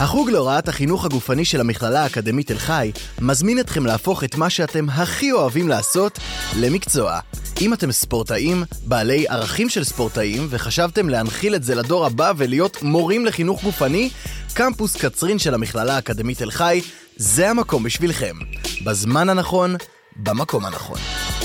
החוג להוראת החינוך הגופני של המכללה האקדמית תל חי מזמין אתכם להפוך את מה שאתם הכי אוהבים לעשות למקצוע. אם אתם ספורטאים, בעלי ערכים של ספורטאים, וחשבתם להנחיל את זה לדור הבא ולהיות מורים לחינוך גופני, קמפוס קצרין של המכללה האקדמית תל חי זה המקום בשבילכם. בזמן הנכון, במקום הנכון.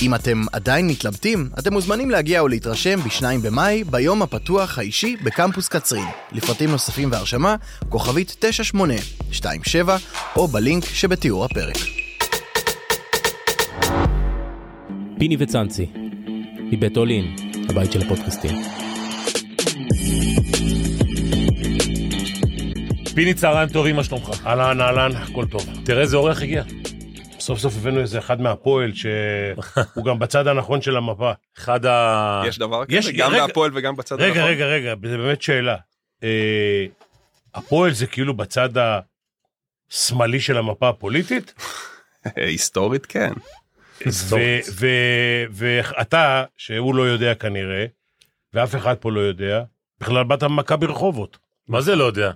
אם אתם עדיין מתלבטים, אתם מוזמנים להגיע או להתרשם ב-2 במאי, ביום הפתוח האישי בקמפוס קצרין. לפרטים נוספים והרשמה, כוכבית 9827, או בלינק שבתיאור הפרק. פיני וצאנצי, מבית אולין, הבית של הפודקאסטים. פיני צהריים טובים, מה שלומך? אהלן, אהלן, הכל טוב. תראה איזה אורח הגיע. סוף סוף הבאנו איזה אחד מהפועל שהוא גם בצד הנכון של המפה. אחד ה... יש דבר יש- כזה? גם רגע- מהפועל וגם בצד רגע, הנכון? רגע, רגע, זה באמת שאלה. אה, הפועל זה כאילו בצד השמאלי של המפה הפוליטית, היסטורית כן. ואתה, שהוא לא יודע כנראה, ואף אחד פה לא יודע, בכלל באת ממכבי רחובות. מה זה לא יודע?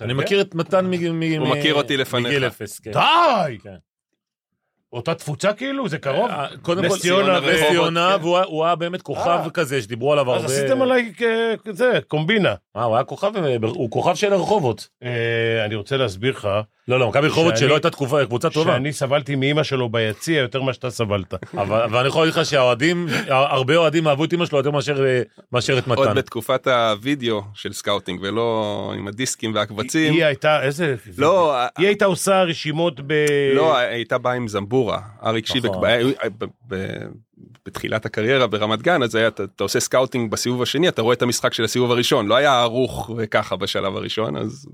אני? מכיר את מתן מ... מ- הוא מ- מכיר אותי לפניך. מגיל אפס, כן. די! אותה תפוצה כאילו? זה קרוב? אה, קודם כל, נס ציונה ורחובות, ציונה, כן. והוא היה- באמת כוכב אה. כזה שדיברו עליו הרבה. אז עשיתם עליי כ- זה, קומבינה. אה, הוא היה כוכב, אה, הוא כוכב של הרחובות. אה, אני רוצה להסביר לך, לא, לא, מכבי רחובות שלא הייתה תקופה, קבוצה טובה. שאני סבלתי מאימא שלו ביציע יותר ממה שאתה סבלת. אבל אני יכול להגיד לך שהאוהדים, הרבה אוהדים אהבו את אמא שלו יותר מאשר אה, את עוד מתן. בתקופת הווידאו של scouting ולא עם הדיסקים והקבצים. היא הייתה, איזה... לא, היא הייתה עושה רשימות ב... לא, הייתה באה עם זמבורה. אריק שיבק, נכון. בא- ב- ב- בתחילת הקריירה ברמת גן, אז היה, אתה אתה עושה scouting בסיבוב השני, אתה רואה את המשחק של הסיבוב הראשון, לא היה ערוך וככה בשלב הראשון, אז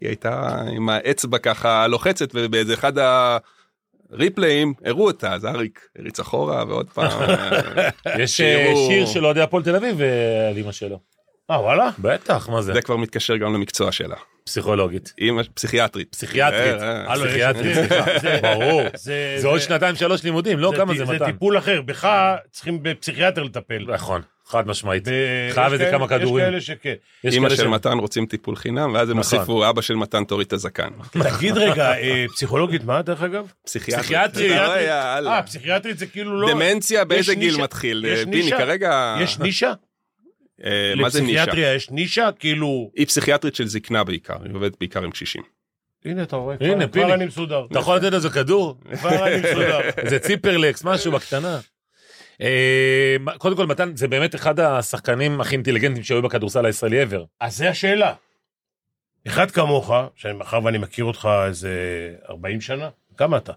היא הייתה עם האצבע ככה לוחצת, ובאיזה אחד הריפליים הראו אותה, אז אריק הריץ אחורה ועוד פעם. יש אה, שיר של אוהדי הפועל תל אביב אה, על אמא שלו. אה, וואלה? בטח, מה זה? זה כבר מתקשר גם למקצוע שלה. פסיכולוגית. אימא פסיכיאטרית. פסיכיאטרית. אה, אה, פסיכיאטרית, זה- סליחה. זה- ברור. זה... זה עוד שנתיים שלוש לימודים, לא כמה זה זה מתן. טיפול אחר, בך צריכים בפסיכיאטר לטפל. נכון, חד משמעית. חייב איזה כמה כדורים. יש כאלה שכן. כאלה של מתן רוצים טיפול חינם, ואז הם נכון. הוסיפו אבא של מתן תוריד את הזקן. תגיד רגע, אה, פסיכולוגית מה דרך אגב? פסיכיאטרית. יאללה. אה, פסיכיאטרית זה כאילו לא... דמנציה באיזה גיל מתחיל? יש אה, פיני נישה? כרגע... יש נישה? אה, מה זה נישה? לפסיכיאטריה יש נישה? כאילו... היא פסיכיאטרית של זקנה בעיקר, היא עובדת בעיקר עם קשישים. הנה, אתה רואה, הנה, כבר- אני מסודר. אתה יכול לתת לזה כדור? כבר אני מסודר. איזה ציפרלקס, משהו בקטנה. אה, קודם כל מתן זה באמת אחד השחקנים הכי אינטליגנטים שהיו בכדורסל הישראלי ever. אז זה השאלה. אחד כמוך, שמאחר ואני מכיר אותך איזה 40 שנה, כמה אתה?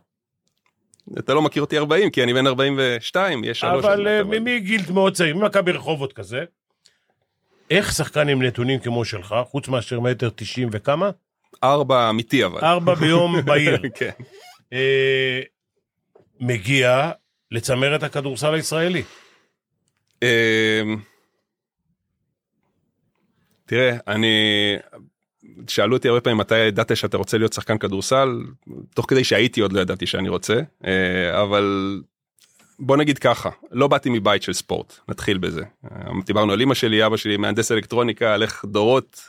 אתה לא מכיר אותי 40, כי אני בן 42, יש שלוש. אבל אה, אבל- מגיל מאוד צעיר, ממכבי רחובות כזה, איך שחקן עם נתונים כמו שלך, חוץ מאשר מטר 90 וכמה? ארבע אמיתי אבל. ארבע ביום בעיר, כן. אה, מגיע לצמרת הכדורסל הישראלי. אמ, תראה, אני... שאלו אותי הרבה פעמים מתי ידעת שאתה רוצה להיות שחקן כדורסל, תוך כדי שהייתי עוד לא ידעתי שאני רוצה, אה, אבל בוא נגיד ככה, לא באתי מבית של ספורט, נתחיל בזה. אה, דיברנו על אמא שלי, אבא שלי מהנדס אלקטרוניקה, הלך דורות,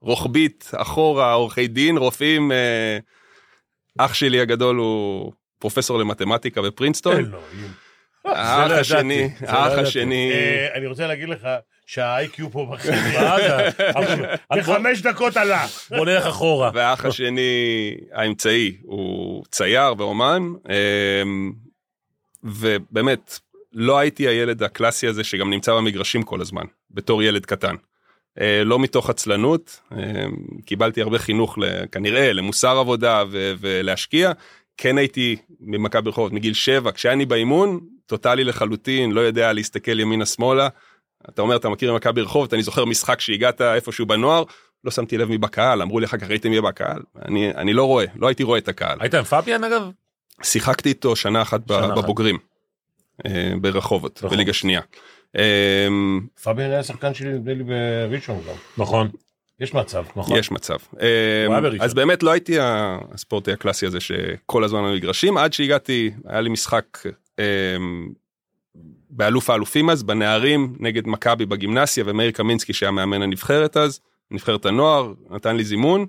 רוחבית, אחורה, עורכי דין, רופאים. אה, אח שלי הגדול הוא פרופסור למתמטיקה בפרינסטון. האח לא השני, לא האח. השני, אה, אני רוצה להגיד לך שה-IQ פה בחברה, בחמש דקות עלה. בוא נלך אחורה. והאח השני האמצעי הוא צייר ואומן אמ, ובאמת לא הייתי הילד הקלאסי הזה שגם נמצא במגרשים כל הזמן בתור ילד קטן. אה, לא מתוך עצלנות אמ, קיבלתי הרבה חינוך ל- כנראה למוסר עבודה ו- ולהשקיע כן הייתי ממכבי רחובות מגיל 7 כשאני באימון טוטאלי לחלוטין לא יודע להסתכל ימינה שמאלה. אתה אומר אתה מכיר מכבי רחובות אני זוכר משחק שהגעת איפשהו בנוער לא שמתי לב מי בקהל אמרו לי אחר כך ראיתם מי בקהל אני אני לא רואה לא הייתי רואה את הקהל היית עם פביאן אגב? שיחקתי איתו שנה אחת שנה. בבוגרים אה, ברחובות רחובות. בליגה שנייה. פביאן היה שחקן שלי נדמה לי בראשון גם. נכון. יש מצב. נכון. יש מצב בראשון. אז באמת לא הייתי ה- הספורטאי הקלאסי הזה שכל הזמן במגרשים עד שהגעתי היה לי משחק אה, באלוף האלופים אז בנערים נגד מכבי בגימנסיה ומאיר קמינסקי שהיה מאמן הנבחרת אז נבחרת הנוער נתן לי זימון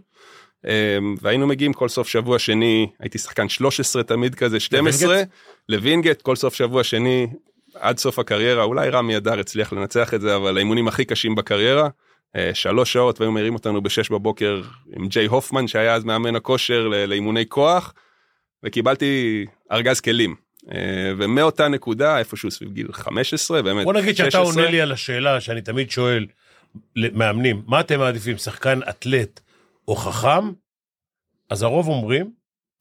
אמ, והיינו מגיעים כל סוף שבוע שני, הייתי שחקן 13 תמיד כזה, 12, לווינגייט? לווינגייט, כל סוף שבוע שני, עד סוף הקריירה, אולי רמי אדר הצליח לנצח את זה, אבל האימונים הכי קשים בקריירה. אה, שלוש שעות והיו מעירים אותנו בשש בבוקר עם ג'יי הופמן שהיה אז מאמן הכושר לאימוני כוח וקיבלתי ארגז כלים. אה, ומאותה נקודה איפשהו סביב גיל 15 באמת בוא נגיד שאתה 16, עונה לי על השאלה שאני תמיד שואל למאמנים, מה אתם מעדיפים, שחקן אתלט או חכם? אז הרוב אומרים,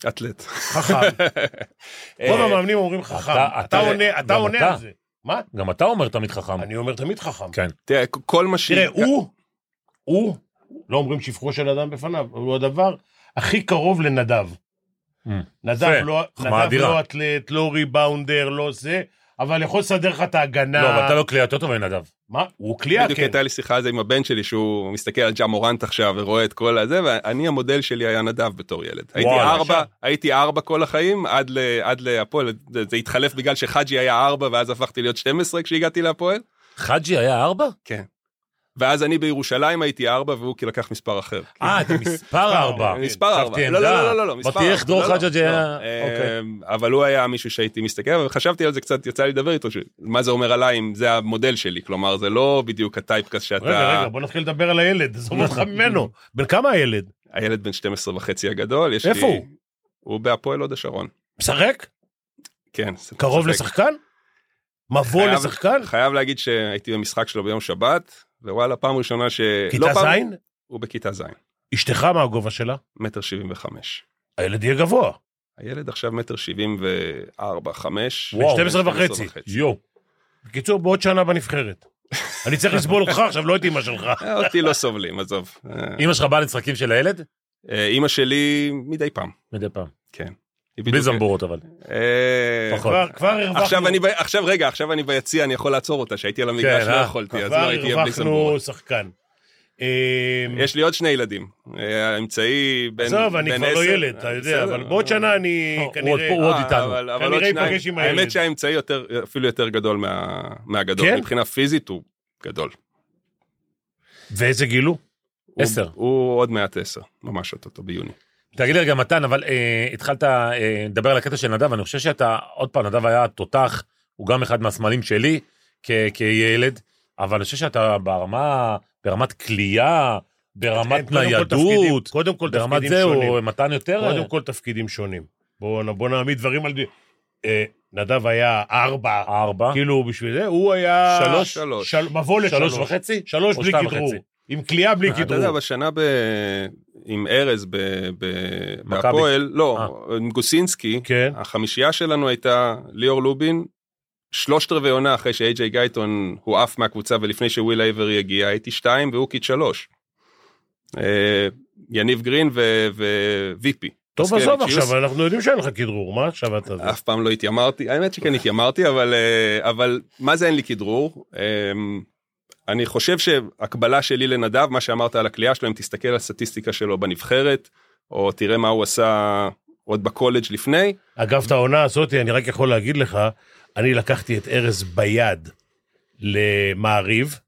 אתלט. חכם. רוב אה, המאמנים אומרים חכם. אתה- אתה אתה- עונה אתה עונה אתה. על זה. מה? גם אתה אומר תמיד חכם. אני אומר תמיד חכם. כן. תראה כל מה ש... תראה, הוא, הוא, לא אומרים שבחו של אדם בפניו, הוא הדבר הכי קרוב לנדב. Mm. נדב לא, נדב. לא אתלט, לא ריבאונדר, לא זה, אבל יכול לסדר לך את ההגנה. לא, אבל אתה לא כלי יותר טוב מנדב. מה? הוא בדיוק כן. הייתה לי שיחה על זה עם הבן שלי שהוא מסתכל על ג'ה מורנט עכשיו ורואה את כל הזה ואני המודל שלי היה נדב בתור ילד. הייתי וואלה, ארבע. הייתי ארבע כל החיים עד ל- עד להפועל זה זה התחלף בגלל שחאג'י היה ארבע ואז הפכתי להיות 12 כשהגעתי להפועל. חאג'י היה ארבע? כן. ואז אני בירושלים הייתי ארבע והוא כי לקח מספר אחר. אה, אתה מספר ארבע. מספר ארבע. לא, לא. לא, לא, לא, מספר אמרתי איך דרור לא, לא, חג'ג' היה... לא. אוקיי. אמ, אבל הוא היה מישהו שהייתי מסתכל וחשבתי על זה קצת יצא לי לדבר איתו מה זה אומר עליי אם זה המודל שלי כלומר זה לא בדיוק הטייפקס שאתה רגע, רגע, בוא נתחיל לדבר על הילד, עזוב אותך ממנו. בן כמה הילד? הילד בן 12 וחצי הגדול יש איפה לי... הוא? הוא בהפועל הוד השרון. משחק? כן. קרוב. לשחקן? מבוא לשחקן? חייב להגיד שהייתי במשחק שלו ביום שבת ווואלה פעם ראשונה ש... כיתה לא פעם- ז'? הוא בכיתה ז'. אשתך מה הגובה שלה? מטר שבעים וחמש. הילד יהיה גבוה. הילד עכשיו מטר שבעים וארבע חמש. וואו, 12 וחצי. יו. בקיצור, בעוד שנה בנבחרת. אני צריך לסבול אותך עכשיו, לא את אמא שלך. אה, אותי לא סובלים עזוב. אה, אמא שלך באה למשחקים של הילד? אה, אימא שלי מדי פעם. מדי פעם. כן. בלי זמבורות אבל. אה. עכשיו אני עכשיו רגע עכשיו אני ביציע אני יכול לעצור אותה שהייתי על המגרש כן, לא אה. יכולתי אז לא הייתי בלי הרווחנו זמבורות. שחקן. אה, יש לי עוד שני ילדים. האמצעי בן עזוב, אני כבר לא עשר. ילד, אתה יודע. אבל בעוד שנה אני כנראה... הוא עוד איתנו. כנראה. ייפגש עם הילד. האמת שהאמצעי אפילו יותר גדול מה- מהגדול כן? מבחינה פיזית הוא גדול. ואיזה גיל הוא? הוא- עשר. הוא עוד מעט עשר ממש אותו ביוני. תגיד לי רגע מתן אבל אה, התחלת אה, לדבר על הקטע של נדב אני חושב שאתה עוד פעם נדב היה תותח הוא גם אחד מהסמלים שלי כ- כילד אבל אני חושב שאתה ברמה ברמת כליאה ברמת קודם כל תפקידים- ניידות קודם כל ברמת תפקידים זה שונים. הוא מתן יותר קודם כל תפקידים שונים. בואו בוא נעמיד דברים על... אה, נדב היה ארבע, ארבע כאילו בשביל זה, הוא היה... שלוש? שלוש. של... מבוא לשלוש. שלוש וחצי שלוש בלי כדרור. עם כליאה בלי אתה יודע כדרור. בשנה ב... עם ארז. בהפועל לא עם גוסינסקי כן. החמישייה שלנו הייתה ליאור לובין. שלושת רבעי עונה אחרי שאיי-ג'יי גייטון הוא עף מהקבוצה ולפני שוויל אייברי הגיע הייתי שתיים והוא קייט שלוש. אה, יניב גרין וויפי. טוב, עזוב עכשיו, אנחנו יודעים שאין לך כדרור, מה עכשיו אתה... אף פעם לא התיימרתי האמת שכן התיימרתי אבל אה, אבל מה זה אין לי כדרור. אני חושב שהקבלה שלי לנדב מה שאמרת על הקליעה שלו אם תסתכל על הסטטיסטיקה שלו בנבחרת או תראה מה הוא עשה עוד בקולג' לפני אגב, את העונה הזאת, אני רק יכול להגיד לך, אני לקחתי את ארז ביד למעריב,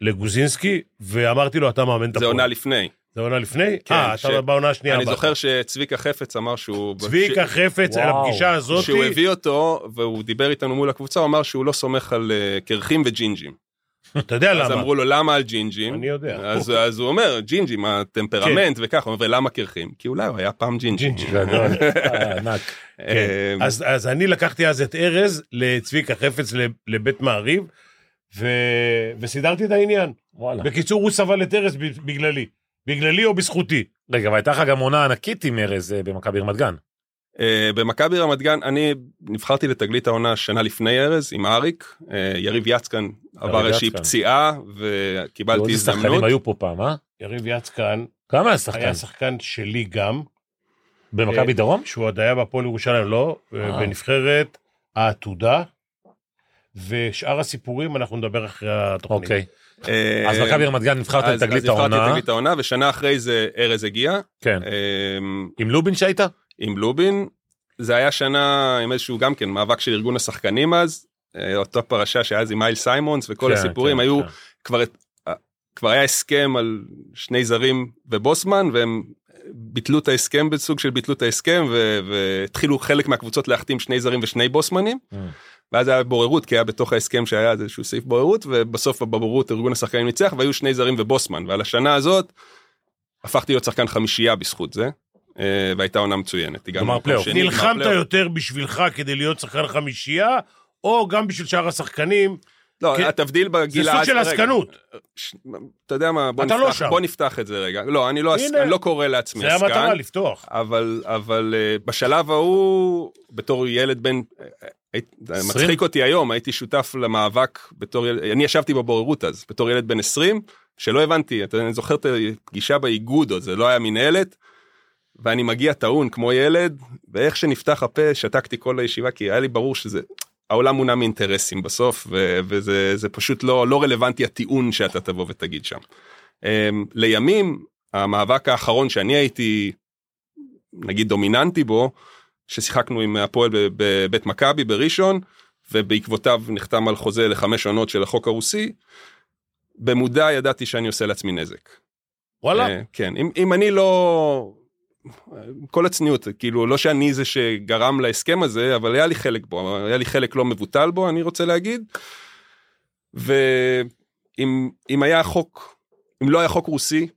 לגוזינסקי, ואמרתי לו, אתה מאמן את זה הפועל. עונה לפני. זה עונה לפני? כן, אה, ש- אתה בעונה השנייה. אני. זוכר שצביקה חפץ אמר שהוא צביקה חפץ, על וואו. הפגישה ש- הזאת, שהוא הביא אותו והוא דיבר איתנו מול הקבוצה הוא אמר שהוא לא סומך על אה, קרחים וג'ינג'ים. אתה יודע אז למה? אמרו לו למה על ג'ינג'ים? אני יודע. אז, אז הוא אומר ג'ינג'ים הטמפרמנט וככה הוא אומר ולמה קרחים? כי אולי הוא היה פעם ג'ינג'ים. ג'ינג'י. גדול ענק כן. אה, אז, אז אני לקחתי אז את ארז לצביקה חפץ לב- לבית מעריב, ו... וסידרתי את העניין. וואלה בקיצור, הוא סבל את ארז בגללי. בגללי או בזכותי. רגע והייתה לך גם עונה ענקית עם ארז אה, במכבי רמת גן במכבי רמת גן אני נבחרתי לתגלית העונה שנה לפני ארז עם אריק אה, יריב יצקן עבר איזושהי. פציעה וקיבלתי איזה הזדמנות. שחקנים היו פה פעם אה? יריב יצקן כמה היה שחקן? היה שחקן שלי גם, במכבי אה, דרום? שהוא עוד היה בהפועל ירושלים, לא, אה. בנבחרת העתודה, ושאר הסיפורים אנחנו נדבר אחרי התוכנית. אוקיי אז מכבי רמת גן נבחרת לתגלית אז נבחרתי העונה לתגלית העונה ושנה אחרי זה ארז הגיע כן עם לובין שהיית? עם לובין. זה היה שנה עם איזשהו גם כן מאבק של ארגון השחקנים אז אה, אותה פרשה שהיה אז עם מיילס סיימון וכל כן, הסיפורים כן, היו כן. כבר אה, כבר היה הסכם על שני זרים ובוסמן והם ביטלו את ההסכם בסוג של ביטלו את ההסכם ו- והתחילו חלק מהקבוצות להחתים שני זרים ושני בוסמנים. Mm. ואז היה בוררות כי היה בתוך ההסכם שהיה איזשהו סעיף בוררות ובסוף בבוררות ארגון השחקנים ניצח והיו שני זרים ובוסמן ועל השנה הזאת הפכתי להיות שחקן חמישייה בזכות זה והייתה עונה מצוינת. למקום פלייאוף. נלחמת. יותר בשבילך כדי להיות שחקן חמישייה, או גם בשביל שאר השחקנים? לא, כן. התבדיל זה בגיל סוג אז- של עסקנות. ש- אתה יודע מה, בוא אתה לא נפתח, שם. בוא נפתח את זה רגע. לא, אני לא, הנה. אני לא קורא לעצמי זה המטרה, עסקן, לפתוח. אבל, אבל אה, בשלב ההוא, בתור ילד בן, אה, אה, עשרים? מצחיק אותי היום, הייתי שותף למאבק בתור ילד, אני ישבתי בבוררות אז, בתור ילד בן 20, שלא הבנתי, אתה אני זוכר את הפגישה באיגוד, עוד זה לא היה מנהלת, ואני מגיע טעון כמו ילד, ואיך שנפתח הפה, שתקתי כל הישיבה, כי היה לי ברור שזה, העולם מונע מאינטרסים בסוף, ו- וזה זה פשוט לא, לא רלוונטי הטיעון שאתה תבוא ותגיד שם. אמ, לימים, המאבק האחרון שאני הייתי, נגיד דומיננטי בו, ששיחקנו עם הפועל בבית מכבי בראשון, ובעקבותיו נחתם על חוזה לחמש עונות של החוק הרוסי, במודע ידעתי שאני עושה לעצמי נזק. וואלה. אה, כן, אם, אם אני לא... כל הצניעות, כאילו לא שאני זה שגרם להסכם הזה, אבל היה לי חלק בו, היה לי חלק לא מבוטל בו, אני רוצה להגיד. ואם אם היה חוק, אם לא היה חוק רוסי,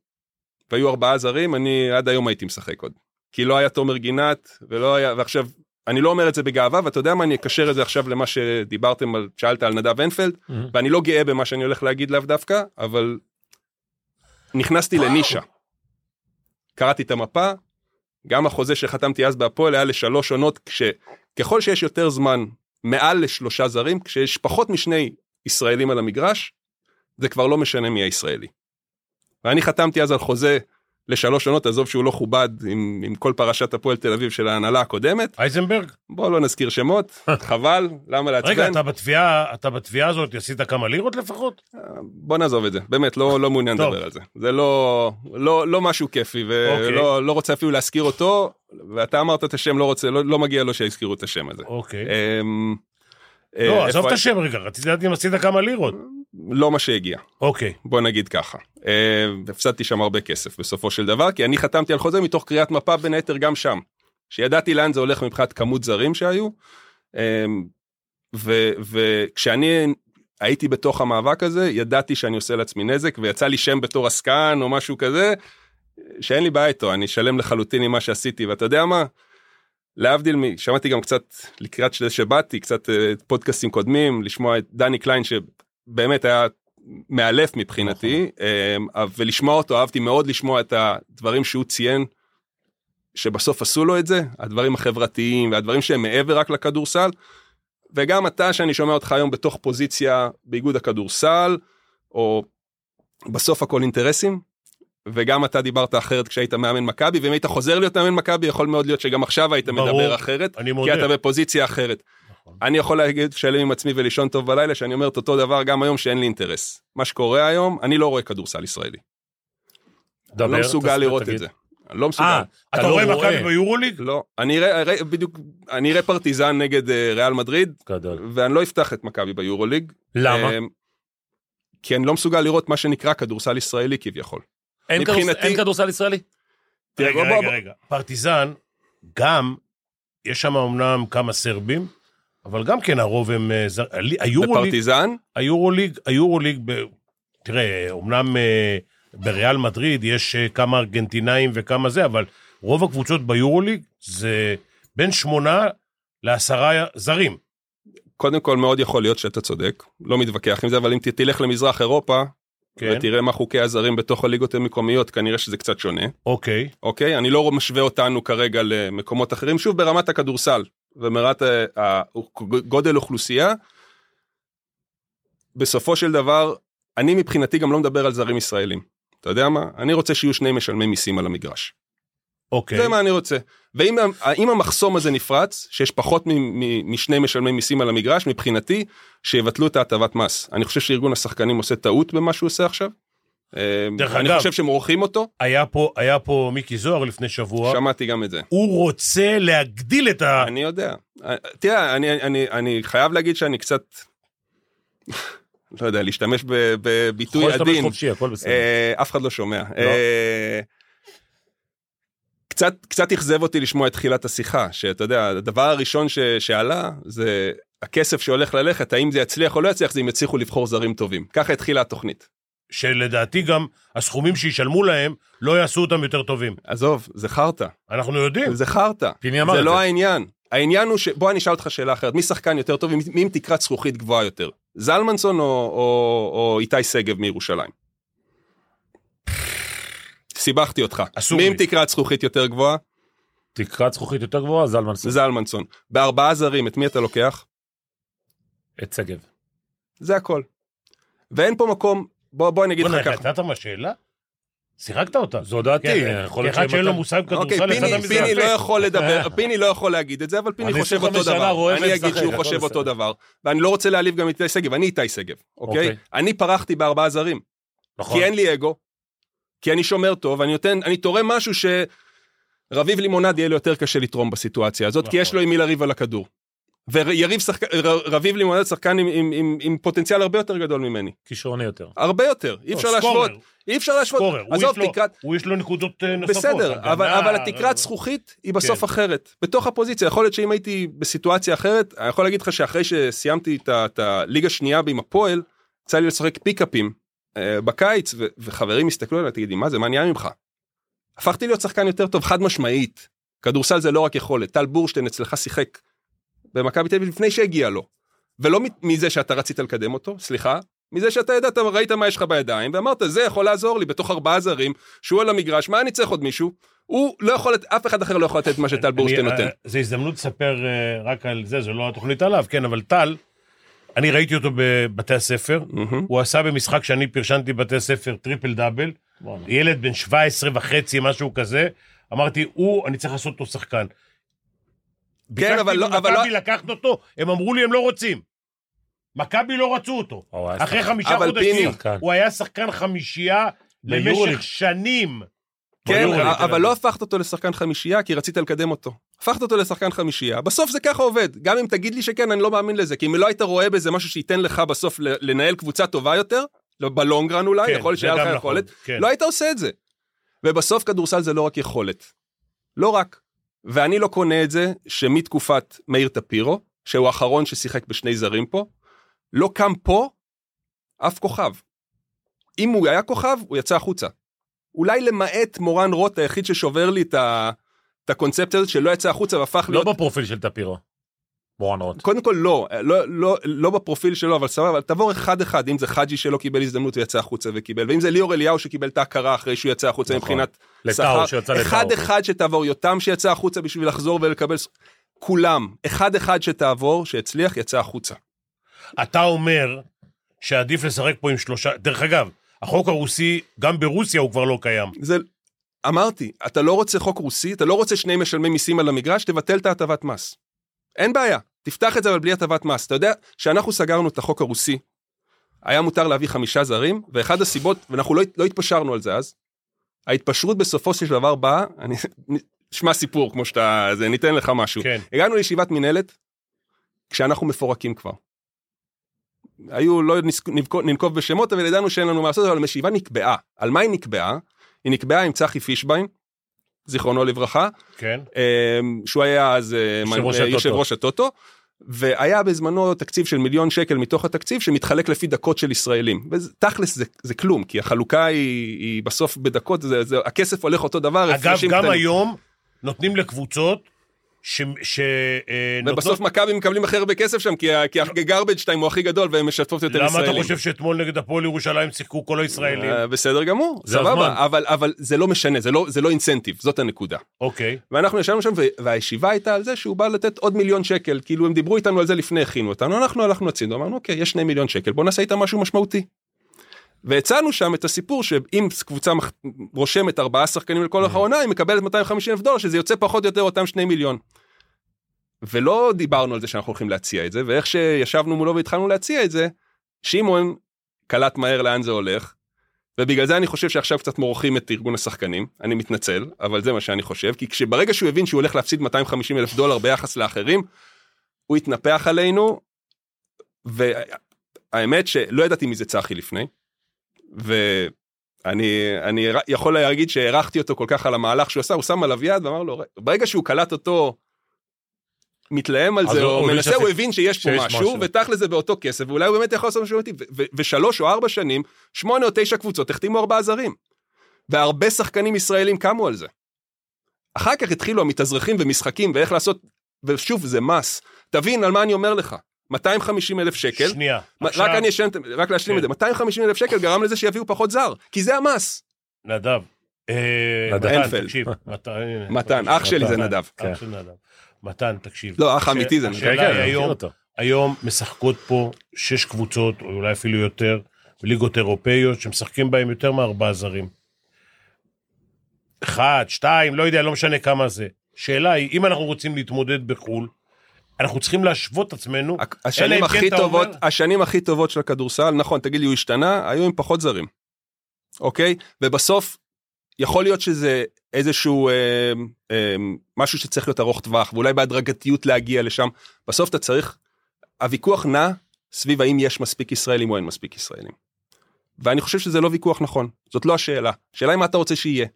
והיו ארבעה זרים, אני עד היום הייתי משחק עוד. כי לא היה תומר גינת, ולא היה, ועכשיו, אני לא אומר את זה בגאווה, ואתה יודע מה, אני אקשר את זה עכשיו למה שדיברתם על, שאלת על נדב הנפלד, Mm. ואני לא גאה במה שאני הולך להגיד לאו דווקא, אבל נכנסתי לנישה. קראתי את המפה, גם החוזה שחתמתי אז בהפועל היה לשלוש עונות, כשככל שיש יותר זמן מעל לשלושה זרים, כשיש פחות משני ישראלים על המגרש, זה כבר לא משנה מי הישראלי. ואני חתמתי אז על חוזה לשלוש עונות, עזוב שהוא לא כובד עם, עם כל פרשת הפועל תל אביב של ההנהלה הקודמת, אייזנברג? בוא לא נזכיר שמות, חבל, למה לעצבן? רגע, אתה בתביעה, אתה בתביעה הזאת עשית כמה לירות לפחות? בוא נעזוב את זה, באמת לא, לא מעוניין. לדבר על זה. זה לא, לא, לא משהו כיפי אוקיי. ולא לא רוצה אפילו להזכיר אותו, ואתה אמרת את השם, לא רוצה, לא, לא מגיע לו שיזכירו את השם הזה. אוקיי. אמ, לא, אה, עזוב את השם רגע, רציתי לדעת אם עשית כמה לירות. לא מה שהגיע, אוקיי. בוא נגיד ככה. אה, הפסדתי שם הרבה כסף בסופו של דבר, כי אני חתמתי על חוזה מתוך קריאת מפה בין היתר גם שם. שידעתי לאן זה הולך מבחינת כמות זרים שהיו. ו- וכשאני הייתי בתוך המאבק הזה, ידעתי שאני עושה לעצמי נזק, ויצא לי שם בתור עסקן או משהו כזה, שאין לי בעיה איתו, אני שלם לחלוטין עם מה שעשיתי, ואתה יודע מה? להבדיל מ... שמעתי גם קצת לקראת שזה שבאתי, קצת אה, פודקאסטים קודמים, לשמוע את דני קליין שבאמת היה מאלף מבחינתי, אה, ולשמוע אותו, אהבתי מאוד לשמוע את הדברים שהוא ציין, שבסוף עשו לו את זה, הדברים החברתיים והדברים שהם מעבר רק לכדורסל, וגם אתה שאני שומע אותך היום בתוך פוזיציה באיגוד הכדורסל, או בסוף הכל אינטרסים, וגם אתה דיברת אחרת כשהיית מאמן מכבי, ואם היית חוזר להיות מאמן מכבי, יכול מאוד להיות שגם עכשיו היית ברור, מדבר אחרת, אני כי מודה. אתה בפוזיציה אחרת. נכון. אני יכול להגיד שלם עם עצמי ולישון טוב בלילה, שאני אומר את אותו דבר גם היום שאין לי אינטרס. מה שקורה היום, אני לא רואה כדורסל ישראלי. אני דבר, לא מסוגל לראות תגיד. את זה. אני לא מסוגל. אה, אתה לא רואה מכבי ביורוליג? לא, אני אראה, בדיוק, אני אראה פרטיזן נגד אה, ריאל מדריד, גדול. ואני לא אפתח את מכבי ביורוליג. למה? אה, כי אני לא מסוגל לראות מה שנקרא כדורסל ישראלי כביכול. אין מבחינתי- כדורסל ישראלי? תראה, רגע, בוא- בוא- רגע, רגע. פרטיזן, גם, יש שם אמנם כמה סרבים, אבל גם כן הרוב הם... אה, בפרטיזן, היורוליג, היורוליג, ב... תראה, אמנם אה, בריאל מדריד יש אה, כמה ארגנטינאים וכמה זה, אבל רוב הקבוצות ביורוליג זה בין שמונה לעשרה זרים. קודם כל מאוד יכול להיות שאתה צודק, לא מתווכח עם זה, אבל אם תלך למזרח אירופה, כן, ותראה מה חוקי הזרים בתוך הליגות המקומיות, כנראה שזה קצת שונה. אוקיי. אוקיי? אני לא משווה אותנו כרגע למקומות אחרים, שוב ברמת הכדורסל ומרמת ה- הגודל אוכלוסייה. בסופו של דבר, אני מבחינתי גם לא מדבר על זרים ישראלים. אתה יודע מה? אני רוצה שיהיו שני משלמי מיסים על המגרש. אוקיי. זה מה אני רוצה. ואם אם המחסום הזה נפרץ, שיש פחות משני משלמי מיסים על המגרש, מבחינתי, שיבטלו את ההטבת מס. אני חושב שארגון השחקנים עושה טעות במה שהוא עושה עכשיו. דרך אני אגב- חושב שהם עורכים אותו, היה פה, היה פה מיקי זוהר לפני שבוע, שמעתי גם את זה. הוא רוצה להגדיל את ה... אני יודע. תראה, אני, אני, אני חייב להגיד שאני קצת, לא יודע, להשתמש בביטוי יכול להשתמש עדין. חופשי, הכל בסדר. אה, אף אחד לא שומע. קצת, קצת אכזב אותי לשמוע את תחילת השיחה, שאתה יודע, הדבר הראשון ש, שעלה זה הכסף שהולך ללכת, האם זה יצליח או לא יצליח, זה אם יצליחו לבחור זרים טובים. ככה התחילה התוכנית. שלדעתי גם הסכומים שישלמו להם לא יעשו אותם יותר טובים. עזוב, זה חרטא. אנחנו יודעים. זה חרטא. פיני אמר זה את לא זה. העניין. העניין הוא ש... בוא אני אשאל אותך שאלה אחרת, מי שחקן יותר טוב, מי עם תקרת זכוכית גבוהה יותר? זלמנסון או, או, או איתי שגב מירושלים? סיבכתי אותך. אסור מי לי. עם תקרת זכוכית יותר גבוהה? תקרת זכוכית יותר גבוהה, זלמנסון. זלמנסון. בארבעה זרים, את מי אתה לוקח? את שגב. זה הכל. ואין פה מקום, בוא, בוא אני אגיד לך ככה. יצאת מהשאלה? שיחקת אותה. זו דעתי, כן, יכול להיות כאחד שהם שאין לו מושג אוקיי, כדורסל, פיני, אחד פיני לא. יכול לדבר, פיני לא יכול להגיד את זה, אבל פיני אני חושב 25 אותו דבר. אני אגיד שהוא חושב אותו. דבר. ואני לא רוצה להעליב גם את איתי שגב, אני איתי שגב, אוקיי? אוקיי. אני פרחתי בארבעה זרים. נכון. כי אין לי אגו, כי אני שומר טוב, אני נותן, אני תורם משהו שרביב לימונד יהיה לו יותר קשה לתרום בסיטואציה הזאת, כי. יש לו עם מי לריב על הכדור. ויריב שחקן, ר- רביב לימונד שחקן עם, עם, עם, עם פוטנציאל הרבה יותר גדול ממני. כישרוני יותר. הרבה יותר, אי אפשר לא, להשוות, אי אפשר להשוות. סקורר. הוא עזוב, לו- תקרת, הוא יש לו נקודות אה, נוספות. בסדר, אבל, אבל אה, התקרת זכוכית היא בסוף כן. אחרת, בתוך הפוזיציה. יכול להיות שאם הייתי בסיטואציה אחרת, אני יכול להגיד לך שאחרי שסיימתי את הליגה השנייה עם הפועל, יצא לי לשחק פיקאפים אה, בקיץ, ו- וחברים הסתכלו עליי, תגידי, מה זה, מה נהיה ממך? הפכתי להיות שחקן יותר טוב, חד משמעית. כדורסל זה לא רק יכולת. טל בורשטיין אצלך שיחק במכבי תל אביב לפני שהגיע לו. ולא מזה שאתה רצית לקדם אותו, סליחה, מזה שאתה ידעת, ראית מה יש לך בידיים, ואמרת, זה יכול לעזור לי בתוך ארבעה זרים, שהוא על המגרש, מה אני צריך עוד מישהו? הוא לא יכול, אף אחד אחר לא יכול לתת מה שטל בורשטיין אני- נותן. אה, זה הזדמנות לספר אה, רק על זה, זה לא התוכנית עליו, כן, אבל טל, אני ראיתי אותו בבתי הספר, מהמם. הוא עשה במשחק שאני פרשנתי בבתי הספר טריפל דאבל, בואנה. ילד בן 17 וחצי, משהו כזה, אמרתי, הוא, אני צריך לעשות אותו שחקן. כן, אבל לא- אבל לא- מכבי לקחת אותו, הם אמרו לי, הם לא רוצים. מכבי לא רצו אותו. היה אחרי. חמישה חודשים. הוא היה שחקן חמישייה. למשך שנים. כן, ביורוליג, אבל לא. הפכת אותו לשחקן חמישייה, כי רצית לקדם אותו. הפכת אותו לשחקן חמישייה, בסוף זה ככה עובד. גם אם תגיד לי שכן, אני לא מאמין לזה, כי אם לא היית רואה בזה משהו שייתן לך בסוף לנהל קבוצה טובה יותר, לא, בלונגרן אולי, כן, יכול להיות שהיה לך נכון, יכולת, כן. לא היית עושה את זה. ובסוף כדורסל זה לא רק יכולת. לא רק. ואני לא קונה את זה שמתקופת מאיר טפירו, שהוא האחרון ששיחק בשני זרים פה, לא קם פה אף כוכב. אם הוא היה כוכב, הוא יצא החוצה. אולי למעט מורן רוט היחיד ששובר לי את, ה... את הקונספציה הזאת שלא יצא החוצה והפך לא להיות... בפרופיל של טפירו. רוט. קודם כל לא, לא, לא, לא בפרופיל שלו, אבל סבבה, אבל תעבור אחד אחד, אם זה חאג'י שלא קיבל הזדמנות ויצא החוצה וקיבל, ואם זה ליאור אליהו שקיבל את ההכרה אחרי שהוא יצא החוצה נכון. מבחינת לטאו, שיצא לטאו. אחד אחד שתעבור, יותם שיצא החוצה בשביל לחזור ולקבל, כולם, אחד אחד שתעבור, שהצליח, יצא החוצה. אתה אומר שעדיף לשחק פה עם שלושה, דרך אגב, החוק הרוסי, גם ברוסיה הוא כבר לא קיים. זה, אמרתי, אתה לא רוצה חוק רוסי, אתה לא רוצה שני משלמי מיסים על המגרש, תבטל את ההטבת מס. אין בעיה, תפתח את זה אבל בלי הטבת מס. אתה יודע, כשאנחנו סגרנו את החוק הרוסי, היה מותר להביא חמישה זרים, ואחד הסיבות, ואנחנו לא, לא התפשרנו על זה אז, ההתפשרות בסופו של דבר באה, אני, שמע סיפור כמו שאתה, זה ניתן לך משהו. כן. הגענו לישיבת מינהלת, כשאנחנו מפורקים כבר. היו, לא נזק- ננקוב בשמות, אבל ידענו שאין לנו מה לעשות, אבל המשיבה נקבעה. על מה היא נקבעה? היא נקבעה עם צחי פישביין, זיכרונו לברכה, כן. אמ, שהוא היה אז אה, יושב ראש הטוטו. והיה בזמנו תקציב של מיליון שקל מתוך התקציב שמתחלק לפי דקות של ישראלים. ותכלס זה, זה כלום, כי החלוקה היא, היא בסוף בדקות, זה, זה, הכסף הולך אותו דבר, אגב, גם קטנים. היום נותנים לקבוצות ש... ש... אה, ובסוף מכבי מקבלים הכי הרבה כסף שם, כי, ה- כי הגרבג' טיים הוא הכי גדול והם משתפות יותר למה ישראלים. אתה חושב שאתמול נגד הפועל ירושלים שיחקו כל הישראלים? אה, בסדר גמור. סבבה, אבל, אבל זה לא משנה, זה לא, זה לא אינסנטיב, זאת הנקודה. אוקיי. ואנחנו ישבנו שם והישיבה הייתה על זה שהוא בא לתת עוד מיליון שקל, כאילו הם דיברו איתנו על זה לפני, הכינו אותנו, אנחנו הלכנו הצידו, אמרנו אוקיי, יש שני מיליון שקל, בוא נעשה איתם משהו משמעותי. והצענו שם את הסיפור שאם קבוצה מח- רושמת ארבעה שחקנים לכל אורך העונה, היא מקבלת 250 אלף דולר, שזה יוצא פחות או יותר אותם שני מיליון. ולא דיברנו על זה שאנחנו הולכים להציע את זה, ואיך שישבנו מולו והתחלנו להציע את זה, שמעון קלט מהר לאן זה הולך, ובגלל זה אני חושב שעכשיו קצת מורחים את ארגון השחקנים, אני מתנצל, אבל זה מה שאני חושב, כי כשברגע שהוא הבין שהוא הולך להפסיד 250 אלף דולר ביחס לאחרים, הוא התנפח עלינו, והאמת שלא ידעתי מי זה צחי לפני, אני, אני יכול להגיד שהערכתי אותו כל כך על המהלך שהוא עשה, הוא שם עליו יד ואמר לו, ברגע שהוא קלט אותו מתלהם על זה, הוא- או הוא הבין מנסה, שזה- הוא הבין שיש פה שיש משהו, משהו. ותכל'ס זה באותו כסף, ואולי הוא באמת יכול לעשות משהו ו- ושלוש או ארבע שנים, שמונה או תשע קבוצות החתימו ארבעה זרים. והרבה שחקנים ישראלים קמו על זה. אחר כך התחילו המתאזרחים ומשחקים ואיך לעשות, ושוב, זה מס. תבין על מה אני אומר לך. 250 אלף שקל, שנייה. עכשיו, רק אני אשלם, רק להשלים כן. את זה, 250 אלף שקל גרם לזה שיביאו פחות זר, כי זה המס. נדב. אה, נדב. מתן. תקשיב. מתן, אח שלי זה נדב. אח של נדב. מתן, תקשיב. לא, אח אמיתי זה נדב. כן, כן, היום, משחקות פה שש קבוצות, או אולי אפילו יותר, בליגות אירופאיות, שמשחקים בהם יותר מארבעה זרים. אחד, שתיים, לא יודע, לא משנה כמה זה. שאלה היא, אם אנחנו רוצים להתמודד בחו"ל, אנחנו צריכים להשוות את עצמנו. השנים כן הכי אתה טובות, אומר- השנים הכי טובות של הכדורסל, נכון, תגיד לי, הוא השתנה, היו עם פחות זרים. אוקיי? ובסוף, יכול להיות שזה איזשהו אה, אה, משהו שצריך להיות ארוך טווח, ואולי בהדרגתיות להגיע לשם. בסוף אתה צריך, הוויכוח נע סביב האם יש מספיק ישראלים או אין מספיק ישראלים. ואני חושב שזה לא ויכוח נכון, זאת לא השאלה. השאלה היא מה אתה רוצה שיהיה.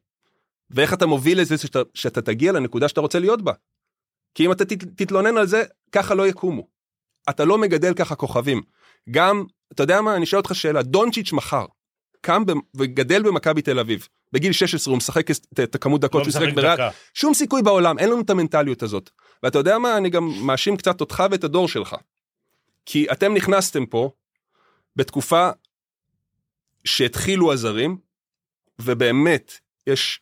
ואיך אתה מוביל לזה שאתה, שאתה תגיע לנקודה שאתה רוצה להיות בה. כי אם אתה תת, תתלונן על זה, ככה לא יקומו. אתה לא מגדל ככה כוכבים. גם, אתה יודע מה, אני שואל אותך שאלה, דונצ'יץ' מחר, קם וגדל במכבי תל אביב, בגיל 16 הוא משחק את, הכמות דקות לא שהוא משחק דקה. שום סיכוי בעולם, אין לנו את המנטליות הזאת. ואתה יודע מה, אני גם מאשים קצת אותך ואת הדור שלך. כי אתם נכנסתם פה בתקופה שהתחילו הזרים, ובאמת, יש,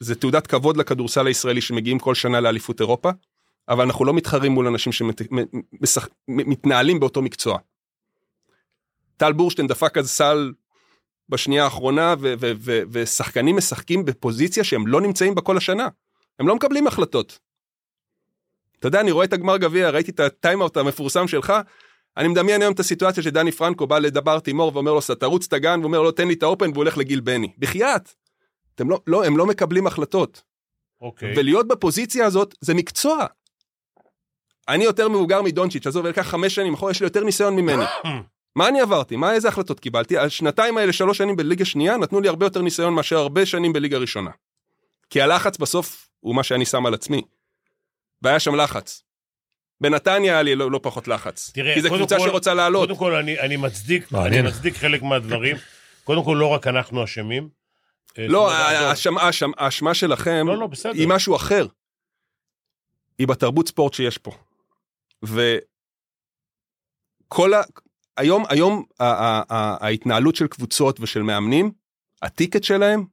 זה תעודת כבוד לכדורסל הישראלי שמגיעים כל שנה לאליפות אירופה, אבל אנחנו לא מתחרים מול אנשים שמתנהלים באותו מקצוע. טל בורשטיין דפק אז סל בשנייה האחרונה, ו- ו- ו- ושחקנים משחקים בפוזיציה שהם לא נמצאים בה כל השנה. הם לא מקבלים החלטות. אתה יודע, אני רואה את הגמר גביע, ראיתי את הטיימאוט המפורסם שלך, אני מדמיין היום את הסיטואציה שדני פרנקו בא לדבר תימור ואומר לו, תרוץ את הגן, ואומר לו, תן לי את האופן, והוא הולך לגיל בני. בחייאת. לא, לא, הם לא מקבלים החלטות. אוקיי. ולהיות בפוזיציה הזאת זה מקצוע. אני יותר מבוגר מדונצ'יץ', עזוב, לקח חמש שנים אחורה, יש לי יותר ניסיון ממני. מה אני עברתי? מה, איזה החלטות קיבלתי? השנתיים האלה, שלוש שנים בליגה שנייה, נתנו לי הרבה יותר ניסיון מאשר הרבה שנים בליגה ראשונה. כי הלחץ בסוף הוא מה שאני שם על עצמי. והיה שם לחץ. בנתניה היה לי לא, לא פחות לחץ. תראה, כי זו קבוצה כל- שרוצה לעלות. קודם כל, אני, אני מצדיק, אני. מצדיק חלק מהדברים. קודם כל, לא רק אנחנו אשמים. אה, לא, האשמה- שלכם לא, לא, בסדר. היא משהו אחר. היא בתרבות ספורט שיש פה. וכל ה... היום, היום ה- ה- ה- ההתנהלות של קבוצות ושל מאמנים, ה ticket שלהם,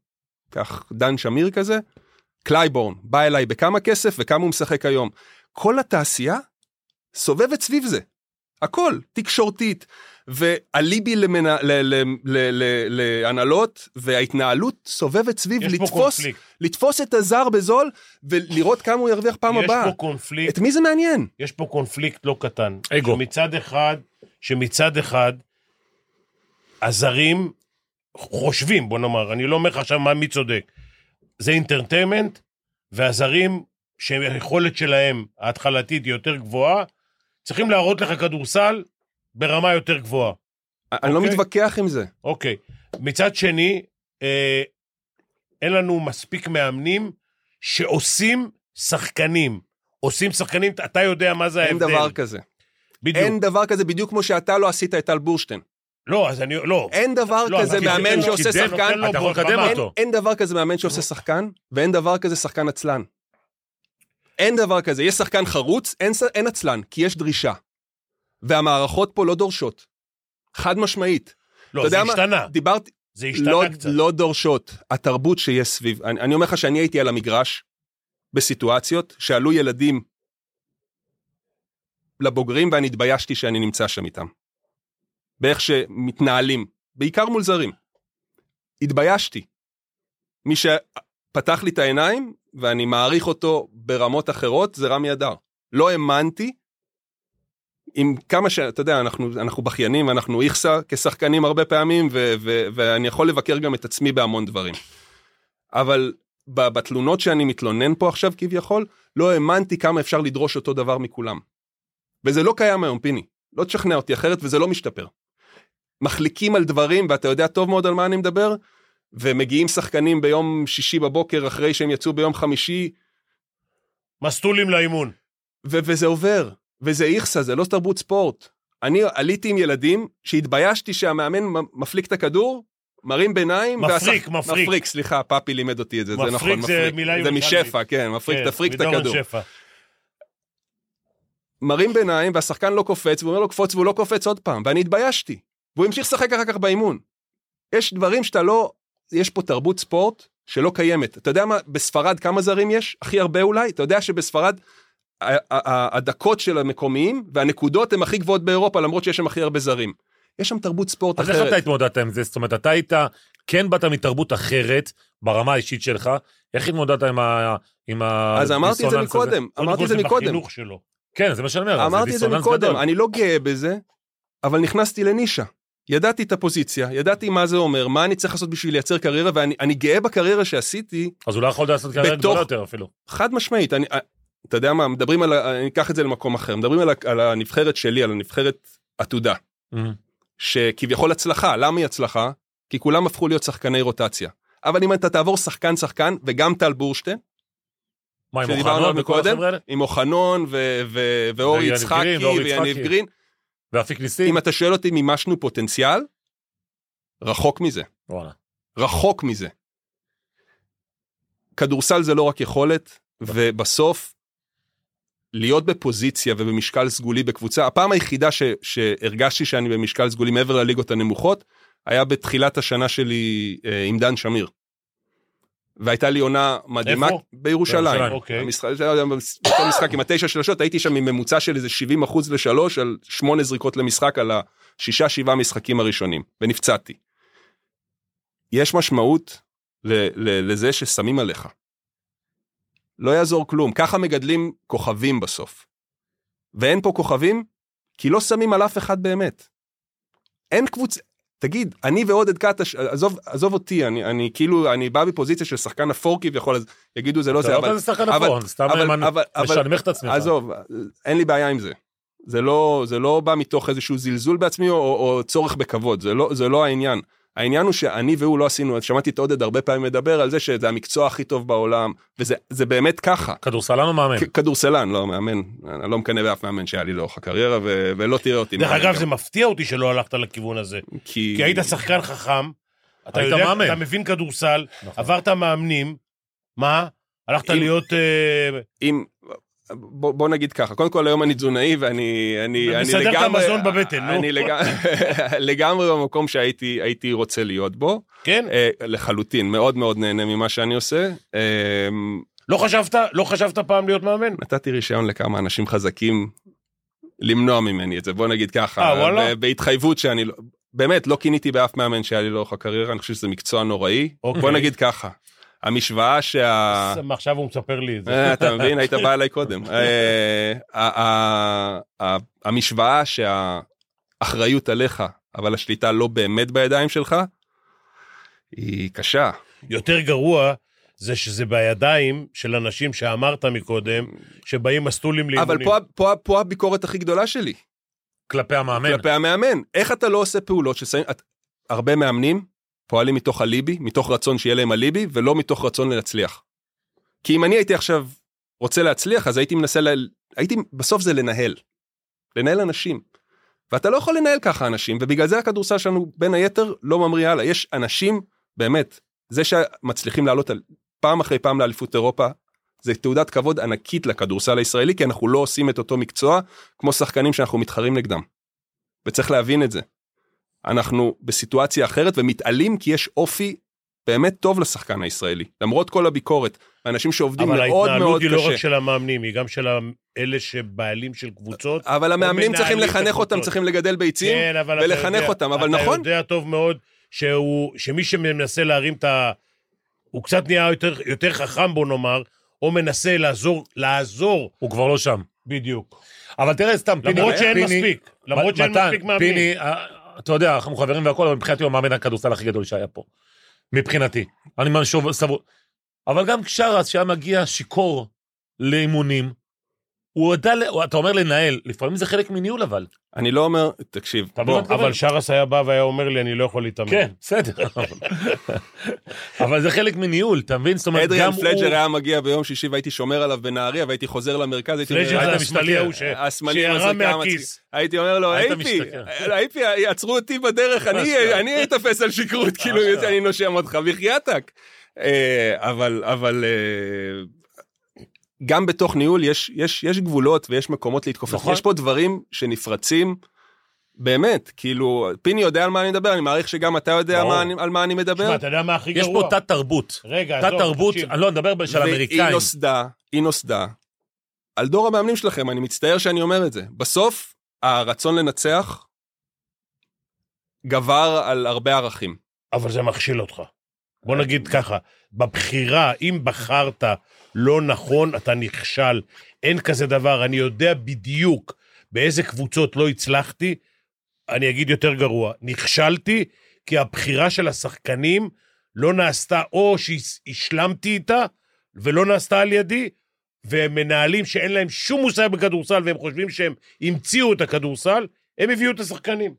קח דן שמיר כזה, קלייבורן, בא אליי בכמה כסף וכמה הוא משחק היום. כל התעשייה סובבת סביב זה. הכל, תקשורתית, ואליבי למנה- ל- ל- ל- ל- להנהלות, וההתנהלות סובבת סביב לתפוס. לתפוס את הזר בזול ולראות כמה הוא ירוויח פעם יש הבאה. פה קונפליקט, את מי זה מעניין? יש פה קונפליקט לא קטן. אגו. שמצד אחד, שמצד אחד, הזרים חושבים, בוא נאמר, אני לא אומר לך עכשיו מה מי צודק. זה אינטרטיימנט, והזרים שהיכולת שלהם ההתחלתית היא יותר גבוהה, צריכים להראות לך כדורסל ברמה יותר גבוהה. אני לא אוקיי. מתווכח עם זה. אוקיי. מצד שני, אה, אין לנו מספיק מאמנים שעושים שחקנים. עושים שחקנים, אתה יודע מה זה אין ההבדל. דבר כזה. בדיוק. אין דבר כזה בדיוק כמו שאתה לא עשית את טל בורשטיין. לא, אז אני, לא. אין דבר לא, כזה מאמן שעושה שחקן. אתה יכול. לקדם אין, אותו. אין דבר כזה מאמן שעושה שחקן, ואין דבר כזה שחקן עצלן. אין דבר כזה, יש שחקן חרוץ, אין, אין עצלן, כי יש דרישה. והמערכות פה לא דורשות. חד משמעית. לא, זה יודע מה? השתנה. דיברתי, זה השתנה לא, קצת. לא דורשות. התרבות שיש סביב, אני, אני אומר לך שאני הייתי על המגרש בסיטואציות שעלו ילדים לבוגרים ואני התביישתי שאני נמצא שם איתם. באיך שמתנהלים, בעיקר מול זרים. התביישתי. מי שפתח לי את העיניים, ואני מעריך אותו ברמות אחרות, זה רמי אדר. לא האמנתי, עם כמה ש... אתה יודע, אנחנו, אנחנו בכיינים, אנחנו איכסה כשחקנים הרבה פעמים, ו, ו, ואני יכול לבקר גם את עצמי בהמון דברים. אבל בתלונות שאני מתלונן פה עכשיו כביכול, לא האמנתי כמה אפשר לדרוש אותו דבר מכולם. וזה לא קיים היום, פיני. לא תשכנע אותי אחרת, וזה לא משתפר. מחליקים על דברים, ואתה יודע טוב מאוד על מה אני מדבר, ומגיעים שחקנים ביום שישי בבוקר אחרי שהם יצאו ביום חמישי, מסטולים לאימון. ו- וזה עובר, וזה איכסה, זה לא תרבות ספורט. אני עליתי עם ילדים שהתביישתי שהמאמן מפליק את הכדור, מרים ביניים. מפריק, מפריק. מפריק, סליחה, פאפי לימד אותי את זה, זה מפריק נכון, זה מפריק. מילה זה. משפע, כן, מפריק, כן, תפריק את הכדור. שפע. מרים ביניים והשחקן לא קופץ, והוא אומר לו קפוץ והוא לא קופץ עוד פעם, ואני התביישתי. והוא המשיך לשחק אחר כך באימון. יש דברים שאתה לא, יש פה תרבות ספורט שלא קיימת. אתה יודע מה, בספרד כמה זרים יש? הכי הרבה אולי? אתה יודע שבספרד הדקות של המקומיים והנקודות הן הכי גבוהות באירופה למרות שיש שם הכי הרבה זרים. יש שם תרבות ספורט אז איך אתה אחרת. התמודדת עם זה? זאת אומרת, אתה היית, כן באת מתרבות אחרת, ברמה האישית שלך, איך התמודדת עם ה... עם. אז אמרתי את זה? מקודם, קודם אמרתי את זה מקודם. כן, זה מה שאני אומר, אמרתי את זה מקודם. אני לא גאה בזה, אבל נכנסתי לנישה. ידעתי את הפוזיציה, ידעתי מה זה אומר, מה אני צריך לעשות בשביל לייצר קריירה, ואני אני גאה בקריירה שעשיתי, אז אולי יכולת לעשות קריירה בתוך- גדולה יותר אפילו. חד משמעית, אני, אתה יודע מה, מדברים על, אני אקח את זה למקום אחר, מדברים על, על הנבחרת שלי, על הנבחרת עתודה, אמ, שכביכול הצלחה, למה היא הצלחה? כי כולם הפכו להיות שחקני רוטציה. אבל אם אתה תעבור שחקן שחקן, וגם טל בורשטיין, מה, עם עליו וכל החבר'ה האלה? עם אוחנון ואורי יצחקי ויניב. גרין, ואפיק ניסים? אם אתה שואל אותי מימשנו פוטנציאל, רחוק מזה. וואלה. רחוק מזה. כדורסל זה לא רק יכולת, ובסוף, להיות בפוזיציה ובמשקל סגולי בקבוצה, הפעם היחידה ש, שהרגשתי שאני במשקל סגולי מעבר לליגות הנמוכות, היה בתחילת השנה שלי אה, עם דן שמיר. והייתה לי עונה מדהימה. איפה? בירושלים. בירושלים. אוקיי. המשחק, זה היה בכל משחק עם התשע שלשות, הייתי שם עם ממוצע של איזה 70 אחוז לשלוש, על שמונה זריקות למשחק, על השישה שבעה משחקים הראשונים, ונפצעתי. יש משמעות ל- ל- לזה ששמים עליך. לא יעזור כלום, ככה מגדלים כוכבים בסוף. ואין פה כוכבים, כי לא שמים על אף אחד באמת. אין קבוצה, תגיד, אני ועודד קטש, עזוב, עזוב אותי, אני, אני כאילו, אני בא בפוזיציה של שחקן אפור כביכול, אז יגידו זה לא אתה זה, לא אבל... כזה שחקן אבל- אפור, סתם אבל- מנ- אבל- אבל- משנמך את עצמך. עזוב, אין לי בעיה עם זה. זה לא, זה לא בא מתוך איזשהו זלזול בעצמי או, או צורך בכבוד, זה לא, זה לא העניין. העניין הוא שאני והוא לא עשינו, שמעתי את עודד הרבה פעמים מדבר על זה שזה המקצוע הכי טוב בעולם, וזה זה באמת ככה. כדורסלן או מאמן? כדורסלן, לא מאמן, אני לא מקנא באף מאמן שהיה לי לאורך הקריירה, ו- ולא תראה אותי. דרך אגב, גם. זה מפתיע אותי שלא הלכת לכיוון הזה. כי... כי היית שחקן חכם, אתה היית יודע, מאמן. אתה מבין כדורסל, נכון. עברת מאמנים, מה? הלכת אם- להיות... אה, אם... בוא, בוא נגיד ככה, קודם כל היום אני תזונאי ואני אני, אני מסדר את לגמרי, המזון בבטן, נו. אני לגמרי, לגמרי במקום שהייתי הייתי רוצה להיות בו, כן? אה, לחלוטין, מאוד מאוד נהנה ממה שאני עושה. אה, לא חשבת, לא חשבת פעם להיות מאמן? נתתי רישיון לכמה אנשים חזקים למנוע ממני את זה, בוא נגיד ככה, אה, וואלה? בהתחייבות שאני לא, באמת לא קיניתי באף מאמן שהיה לי לאורך הקריירה, אני חושב שזה מקצוע נוראי. אוקיי. בוא נגיד ככה, המשוואה שה... עכשיו הוא מספר לי את זה. אה, אתה מבין? היית בא אליי קודם. אה, ה- ה- ה- המשוואה שהאחריות עליך, אבל השליטה לא באמת בידיים שלך, היא קשה. יותר גרוע זה שזה בידיים של אנשים שאמרת מקודם, שבאים מסטולים אבל לאימונים. פה, פה, פה הביקורת הכי גדולה שלי, כלפי המאמן. כלפי המאמן. איך אתה לא עושה פעולות ששמים... את- הרבה מאמנים פועלים מתוך הליבי, מתוך רצון שיהיה להם הליבי, ולא מתוך רצון להצליח. כי אם אני הייתי עכשיו רוצה להצליח, אז הייתי מנסה, ל... הייתי, בסוף זה לנהל. לנהל אנשים. ואתה לא יכול לנהל ככה אנשים, ובגלל זה הכדורסל שלנו בין היתר לא ממריא הלאה. יש אנשים, באמת, זה שמצליחים לעלות על, פעם אחרי פעם לאליפות אירופה, זה תעודת כבוד ענקית לכדורסל הישראלי, כי אנחנו לא עושים את אותו מקצוע כמו שחקנים שאנחנו מתחרים נגדם. וצריך להבין את זה. אנחנו בסיטואציה אחרת ומתעלים כי יש אופי באמת טוב לשחקן הישראלי. למרות כל הביקורת, אנשים שעובדים אבל מאוד מאוד ההתנהלות היא לא רק קשה. של המאמנים, היא גם של אלה שבעלים של קבוצות. אבל המאמנים צריכים לחנך אותם, הקבוצות. צריכים לגדל ביצים. כן, אבל אתה ולחנך יודע- אותם, אבל אתה נכון. יודע טוב מאוד שהוא, שמי שמנסה להרים את ה... הוא קצת נהיה יותר, יותר חכם, בוא נאמר, או מנסה לעזור, לעזור, הוא כבר לא שם. בדיוק. אבל תראה, סתם, פיני... למרות שאין פיני- מספיק, למרות שאין מתן, מספיק מאמנים. פיני, אתה יודע, אנחנו חברים והכל, אבל מבחינתי הוא המאמן הכדורסל הכי גדול שהיה פה. מבחינתי. אני משוב סבור. אבל גם כשרס שהיה מגיע שיכור לאימונים, הוא יודע, אתה אומר לנהל, לפעמים זה חלק מניהול אבל. אני לא אומר, תקשיב, אתה בוא? אבל שרס היה בא והיה אומר לי, אני לא יכול להתאמן. כן, בסדר. אבל זה חלק מניהול, אתה מבין? זאת אומרת, אדריאן גם הוא... פלג'ר היה מגיע ביום שישי והייתי שומר עליו בנהריה והייתי חוזר למרכז, הייתי אומר, פלג'ר זה השמאלי. ההוא שירה מהכיס. הייתי אומר לו, היית אייפי, מסתכל. אייפי, יעצרו אותי בדרך, אני אתפס על שכרות, כאילו. אני נושם אותך, בחייתק. אה, אבל, אבל אה, גם בתוך ניהול יש, יש, יש גבולות ויש מקומות להתכופף. נכון. יש פה דברים שנפרצים. באמת, כאילו, פיני יודע על מה אני מדבר, אני מעריך שגם אתה יודע. מה אני, על מה אני מדבר. תשמע, אתה יודע מה הכי יש גרוע? פה תת תרבות. רגע, עזוב, תרבות, תקשיב. אני לא מדבר של והיא אמריקאים. נוסדה, היא נוסדה על דור המאמנים שלכם, אני מצטער שאני אומר את זה. בסוף, הרצון לנצח גבר על הרבה ערכים. אבל זה מכשיל אותך. בוא נגיד ככה, בבחירה, אם בחרת לא נכון, אתה נכשל. אין כזה דבר, אני יודע בדיוק באיזה קבוצות לא הצלחתי, אני אגיד יותר גרוע, נכשלתי, כי הבחירה של השחקנים לא נעשתה, או שהשלמתי איתה, ולא נעשתה על ידי, ומנהלים שאין להם שום מושג בכדורסל, והם חושבים שהם המציאו את הכדורסל, הם הביאו את השחקנים.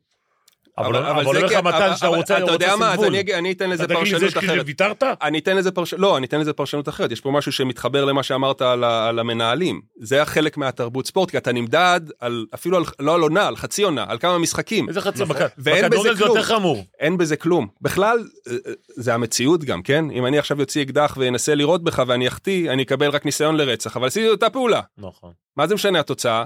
אבל אבל אומר לך מתן אבל- שאתה אבל רוצה אתה רוצה יודע מה, אז. אני אני אתן לזה אתה תגיד לי, זה פרשנות שכאילו אחרת. ויתרת? אני אתן לזה פרשנות, לא, אני אתן לזה פרשנות אחרת. יש פה משהו שמתחבר למה שאמרת על, על המנהלים. זה החלק מהתרבות ספורט, כי אתה נמדד על, אפילו על, לא על עונה, על חצי עונה, על כמה משחקים. איזה חצי נכון. בכדורגל זה יותר. חמור. אין בזה כלום. בכלל, אה, אה, זה המציאות גם, כן? אם אני עכשיו יוציא אקדח ואנסה לירות בך ואני אחטיא, אני אקבל רק ניסיון לרצח, אבל עשיתי אותה פעולה. נכון. מה זה משנה התוצאה?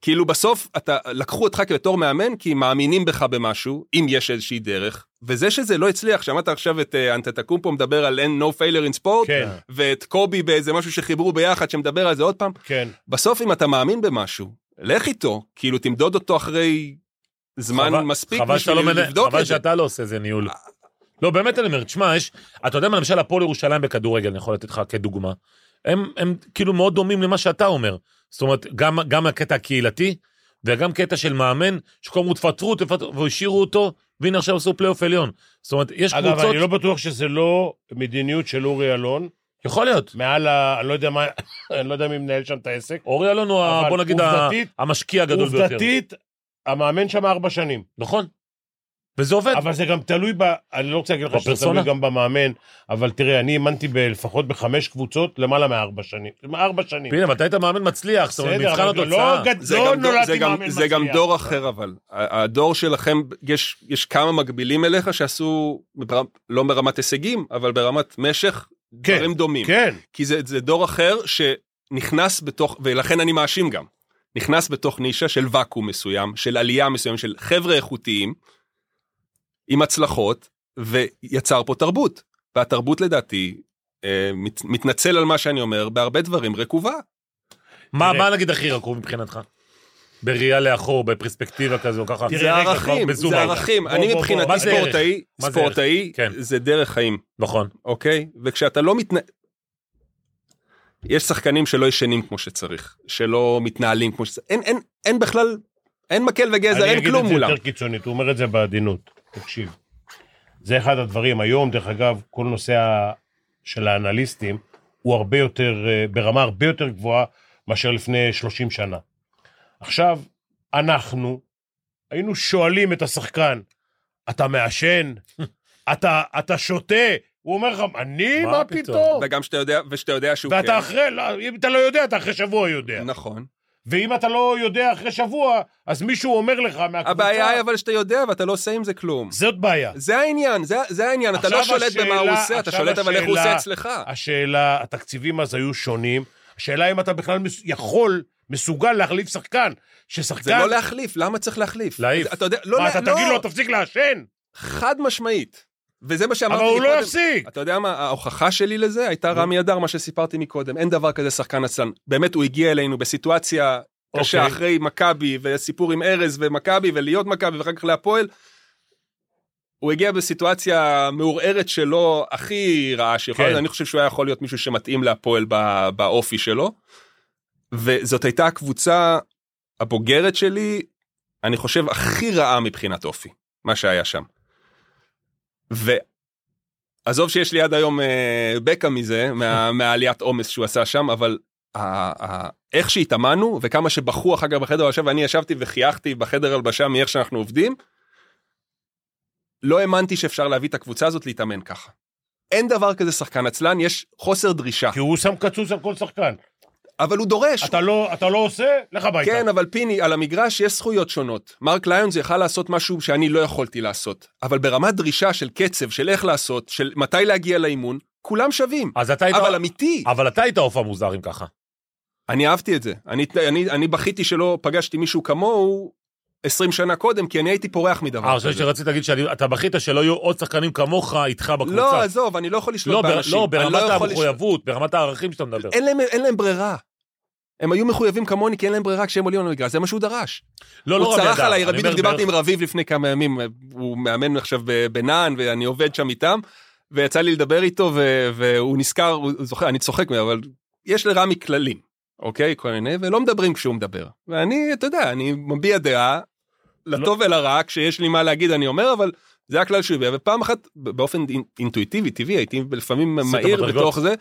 כאילו בסוף אתה לקחו אותך בתור מאמן כי מאמינים בך במשהו אם יש איזושהי דרך וזה שזה לא הצליח שמעת עכשיו את אה, אנטטקומפו מדבר על אין no failure in sport כן, ואת קובי באיזה משהו שחיברו ביחד שמדבר על זה עוד פעם כן. בסוף אם אתה מאמין במשהו לך איתו כאילו תמדוד אותו אחרי זמן חבל- מספיק חבל שאתה לא בשביל מנהל- לבדוק חבל את זה. שאתה לא עושה איזה ניהול. לא, באמת אני אומר, תשמע, יש, אתה יודע מה, למשל הפועל ירושלים בכדורגל, אני יכול לתת לך כדוגמה, הם, הם כאילו מאוד דומים למה שאתה אומר. זאת אומרת, גם, גם הקטע הקהילתי, וגם קטע של מאמן, שכל הזמן תפטרו, תפטרו, והשאירו אותו, והנה עכשיו עשו פלייאוף עליון. זאת אומרת, יש אגב, קבוצות, אני לא בטוח שזה לא מדיניות של אורי אלון, יכול להיות. מעל ה... אני לא יודע מה... אני לא יודע מי מנהל שם את העסק. אורי אלון הוא, ה- בוא נגיד, עובדתית- המשקיע הגדול ביותר. עובדתית, המאמן שם ארבע שנים. נכון. וזה עובד. אבל זה גם תלוי ב... אני לא רוצה להגיד לך שזה. תלוי גם במאמן, אבל תראה, אני אימנתי ב- לפחות בחמש קבוצות למעלה מארבע שנים. ארבע שנים. הנה, מתי היית מאמן מצליח? זאת אומרת, בסדר, מבחן אבל לא התוצאה. לא דור- נולדתי זה גם- מאמן זה גם מצליח. דור אחר אבל ה- הדור שלכם יש יש כמה מקבילים אליך שעשו בר- לא ברמת הישגים אבל ברמת משך כן, דברים דומים כן. כי זה, זה דור אחר שנכנס בתוך ולכן אני מאשים גם נכנס בתוך נישה של ואקום מסוים של עלייה מסוים של חבר'ה איכותיים עם הצלחות ויצר פה תרבות והתרבות לדעתי אה, מת, מתנצל על מה שאני אומר בהרבה דברים רקובה. מה. מה נגיד הכי רקוב מבחינתך? בראייה לאחור, בפרספקטיבה כזו, ככה. תראה, זה ערכים, זה. ערכים. בוא, אני. מבחינתי? ספורטאי, ספורטאי כן. זה דרך חיים, נכון. אוקיי? וכשאתה לא מתנ... יש שחקנים שלא ישנים כמו שצריך, שלא מתנהלים כמו שצריך, אין, אין, אין בכלל, אין מקל וגזר, אני אין אגיד כלום את זה מולם. יותר קיצונית, הוא אומר את זה בעדינות. תקשיב. זה אחד הדברים, היום, דרך אגב, כל נושא. של האנליסטים הוא הרבה יותר, אה, ברמה הרבה יותר גבוהה מאשר לפני 30 שנה. עכשיו, אנחנו היינו שואלים את השחקן, אתה מעשן? אתה, אתה שותה? הוא אומר לך, אני? מה מה פתאום?" פתאום? וגם שאתה יודע, ושאתה יודע שהוא ואתה כן. אחרי, לא, אם אתה לא יודע, אתה אחרי שבוע יודע. נכון. ואם אתה לא יודע אחרי שבוע, אז מישהו אומר לך מהקבוצה... הבעיה היא אבל שאתה יודע ואתה לא עושה עם זה כלום. זאת בעיה. זה העניין, זה, זה העניין, אתה לא שולט במה הוא השאלה- עושה, אתה שולט אבל איך הוא השאלה- עושה אצלך. השאלה, התקציבים אז היו שונים. השאלה אם אתה בכלל מס- יכול, מסוגל להחליף שחקן. ששחקן... זה לא להחליף, למה צריך להחליף? להעיף. אתה יודע, לא, מה, לה- אתה לא, תגיד לו, תפסיק לעשן? חד משמעית. וזה מה שאמרתי אבל הוא לא. יפסיק. אתה יודע מה, ההוכחה שלי לזה הייתה רמי אדר, מה שסיפרתי מקודם. אין דבר כזה שחקן עצלן. באמת, הוא הגיע אלינו בסיטואציה קשה אוקיי. אחרי מכבי, וסיפור עם ארז ומכבי, ולהיות מכבי, ואחר כך להפועל. הוא הגיע בסיטואציה מעורערת שלו, הכי רעה שיכולה, כן. אני חושב שהוא היה יכול להיות מישהו שמתאים להפועל בא- באופי שלו. וזאת הייתה הקבוצה הבוגרת שלי, אני חושב, הכי רעה מבחינת אופי, מה שהיה שם. ועזוב שיש לי עד היום אה, בקע מזה, מה, מהעליית עומס שהוא עשה שם, אבל ה- ה- איך שהתאמנו וכמה שבכו אחר כך בחדר הלבשה ואני ישבתי וחייכתי בחדר הלבשה מאיך שאנחנו עובדים. לא האמנתי שאפשר להביא את הקבוצה הזאת להתאמן ככה. אין דבר כזה שחקן עצלן, יש חוסר דרישה, כי הוא שם קצוץ על כל שחקן. אבל הוא דורש. אתה לא, אתה לא עושה, לך הביתה. כן, אבל פיני, על המגרש יש זכויות שונות. מרק ליונס יכל לעשות משהו שאני לא יכולתי לעשות. אבל ברמת דרישה של קצב, של איך לעשות, של מתי להגיע לאימון, כולם שווים. אז אתה היית... אבל אמיתי. אבל אתה היית עוף המוזר אם ככה. אני אהבתי את זה. אני, אני, אני בכיתי שלא פגשתי מישהו כמוהו 20 שנה קודם, כי אני הייתי פורח מדבר אה, אני חושב כזה. שרציתי להגיד שאתה בכית שלא יהיו עוד שחקנים כמוך איתך בקבוצה. לא, עזוב, אני לא יכול לא, לשלוט בר- באנשים. לא, אני ברמת לשלוט- המחויבות, ברמת הערכים שאתה מדבר. אין להם, אין להם ברירה. הם היו מחויבים כמוני, כי אין להם ברירה כשהם עולים על המגרש, זה מה שהוא דרש. לא, לא הוא רבי צרח אדם, עליי, אני בדיוק דיברתי עם רביב לפני כמה ימים, הוא מאמן עכשיו בנען, ואני עובד שם איתם, ויצא לי לדבר איתו, והוא נזכר, הוא זוכר, אני צוחק אבל יש לרמי כללים, אוקיי? כל מיני, ולא מדברים כשהוא מדבר. ואני, אתה יודע, אני מביע דעה, לטוב ולרע, כשיש לי מה להגיד אני אומר, אבל זה הכלל שהוא הביע, ופעם אחת, באופן אינ- אינטואיטיבי, טבעי, הייתי לפעמים מהיר. בתוך זה,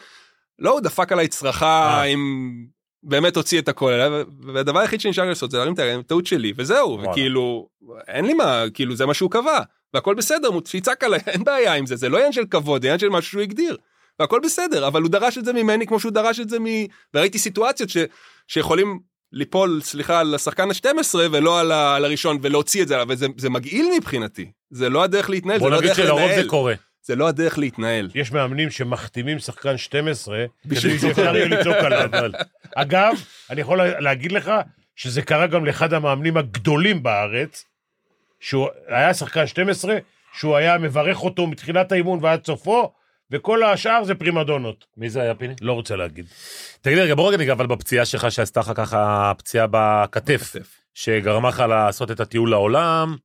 לא, הוא דפק עליי צרחה אה. עם... באמת הוציא את הכל אליי, ו- והדבר היחיד שנשאר לעשות זה להרים את הידיים, טעות שלי, וזהו. וכאילו, אין לי מה, כאילו זה מה שהוא קבע, והכל בסדר, שיצעק עליי, אין בעיה עם זה, זה לא עניין של כבוד, זה עניין של משהו שהוא הגדיר, והכל בסדר, אבל הוא דרש את זה ממני כמו שהוא דרש את זה מ... וראיתי סיטואציות ש... שיכולים ליפול, סליחה, על השחקן ה-12 ולא על, ה... על הראשון, ולהוציא את זה, וזה זה מגעיל מבחינתי, זה לא הדרך להתנהל, בוא זה לא נגיד שלרוב זה קורה. זה לא הדרך להתנהל. יש מאמנים שמחתימים שחקן 12, בשביל שאפשר יהיה לצעוק עליו. אגב, אני יכול להגיד לך שזה קרה גם לאחד המאמנים הגדולים בארץ, שהוא היה שחקן 12, שהוא היה מברך אותו מתחילת האימון ועד סופו, וכל השאר זה פרימדונות. מי זה היה פיני? לא רוצה להגיד. תגיד רגע, בוא רגע ניגע אבל בפציעה שלך שעשתה לך ככה פציעה בכתף, כתף. שגרמה לך לעשות את הטיול לעולם,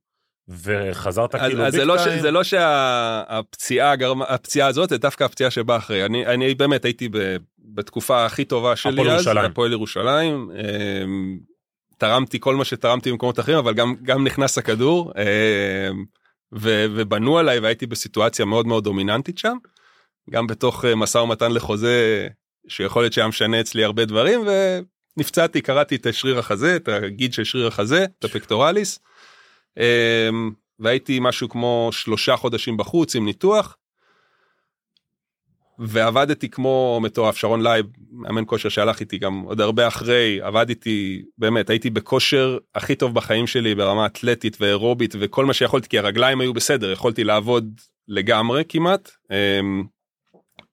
וחזרת אז, כאילו אז זה, לא ש. זה לא שהפציעה גרמה, הפציעה הזאת זה דווקא הפציעה שבאה אחרי. אני, אני באמת הייתי ב, בתקופה הכי טובה שלי הפועל אז, ירושלים. הפועל ירושלים. אמ, תרמתי כל מה שתרמתי במקומות אחרים, אבל גם, גם נכנס הכדור, אמ, ו, ובנו עליי והייתי בסיטואציה מאוד מאוד דומיננטית שם. גם בתוך אה, משא ומתן לחוזה, שיכול להיות שהיה משנה אצלי הרבה דברים, ונפצעתי, קרעתי את שריר החזה, את הגיד של שריר החזה, את ה pectoralis. אמ, והייתי משהו כמו שלושה חודשים בחוץ עם ניתוח. ועבדתי כמו מטורף, שרון לייב, מאמן כושר שהלך איתי גם עוד הרבה אחרי, עבדתי, באמת, הייתי בכושר הכי טוב בחיים שלי ברמה אתלטית ואירובית וכל מה שיכולתי, כי הרגליים היו בסדר, יכולתי לעבוד לגמרי כמעט. אמ,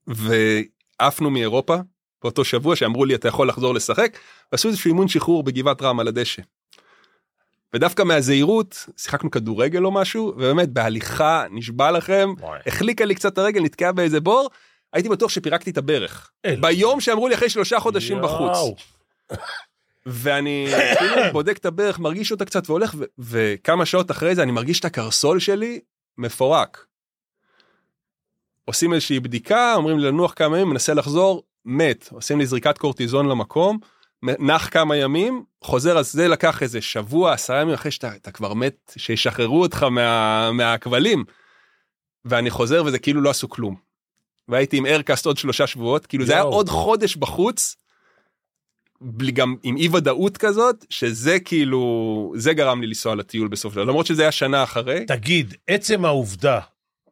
ועפנו מאירופה באותו שבוע שאמרו לי אתה יכול לחזור לשחק, ועשו איזשהו אימון שחרור בגבעת רם על הדשא. ודווקא מהזהירות שיחקנו כדורגל או משהו ובאמת בהליכה נשבע לכם וואי. החליקה לי קצת הרגל נתקע באיזה בור הייתי בטוח שפירקתי את הברך אלוהים. ביום שאמרו לי אחרי שלושה חודשים בחוץ יואו. ואני כאילו בודק את הברך מרגיש אותה קצת והולך ו- וכמה שעות אחרי זה אני מרגיש את הקרסול שלי מפורק. עושים איזושהי בדיקה אומרים לנוח כמה ימים מנסה לחזור מת עושים לי זריקת קורטיזון למקום נח כמה ימים חוזר אז זה לקח איזה שבוע עשרה ימים אחרי שאתה אתה כבר מת שישחררו אותך מה, מהכבלים. ואני חוזר וזה כאילו לא עשו כלום. והייתי עם איירקאסט עוד שלושה שבועות כאילו זה היה. עוד חודש בחוץ. בלי גם עם אי ודאות כזאת שזה כאילו זה גרם לי לנסוע לטיול בסוף של דבר למרות שזה היה שנה אחרי תגיד, עצם העובדה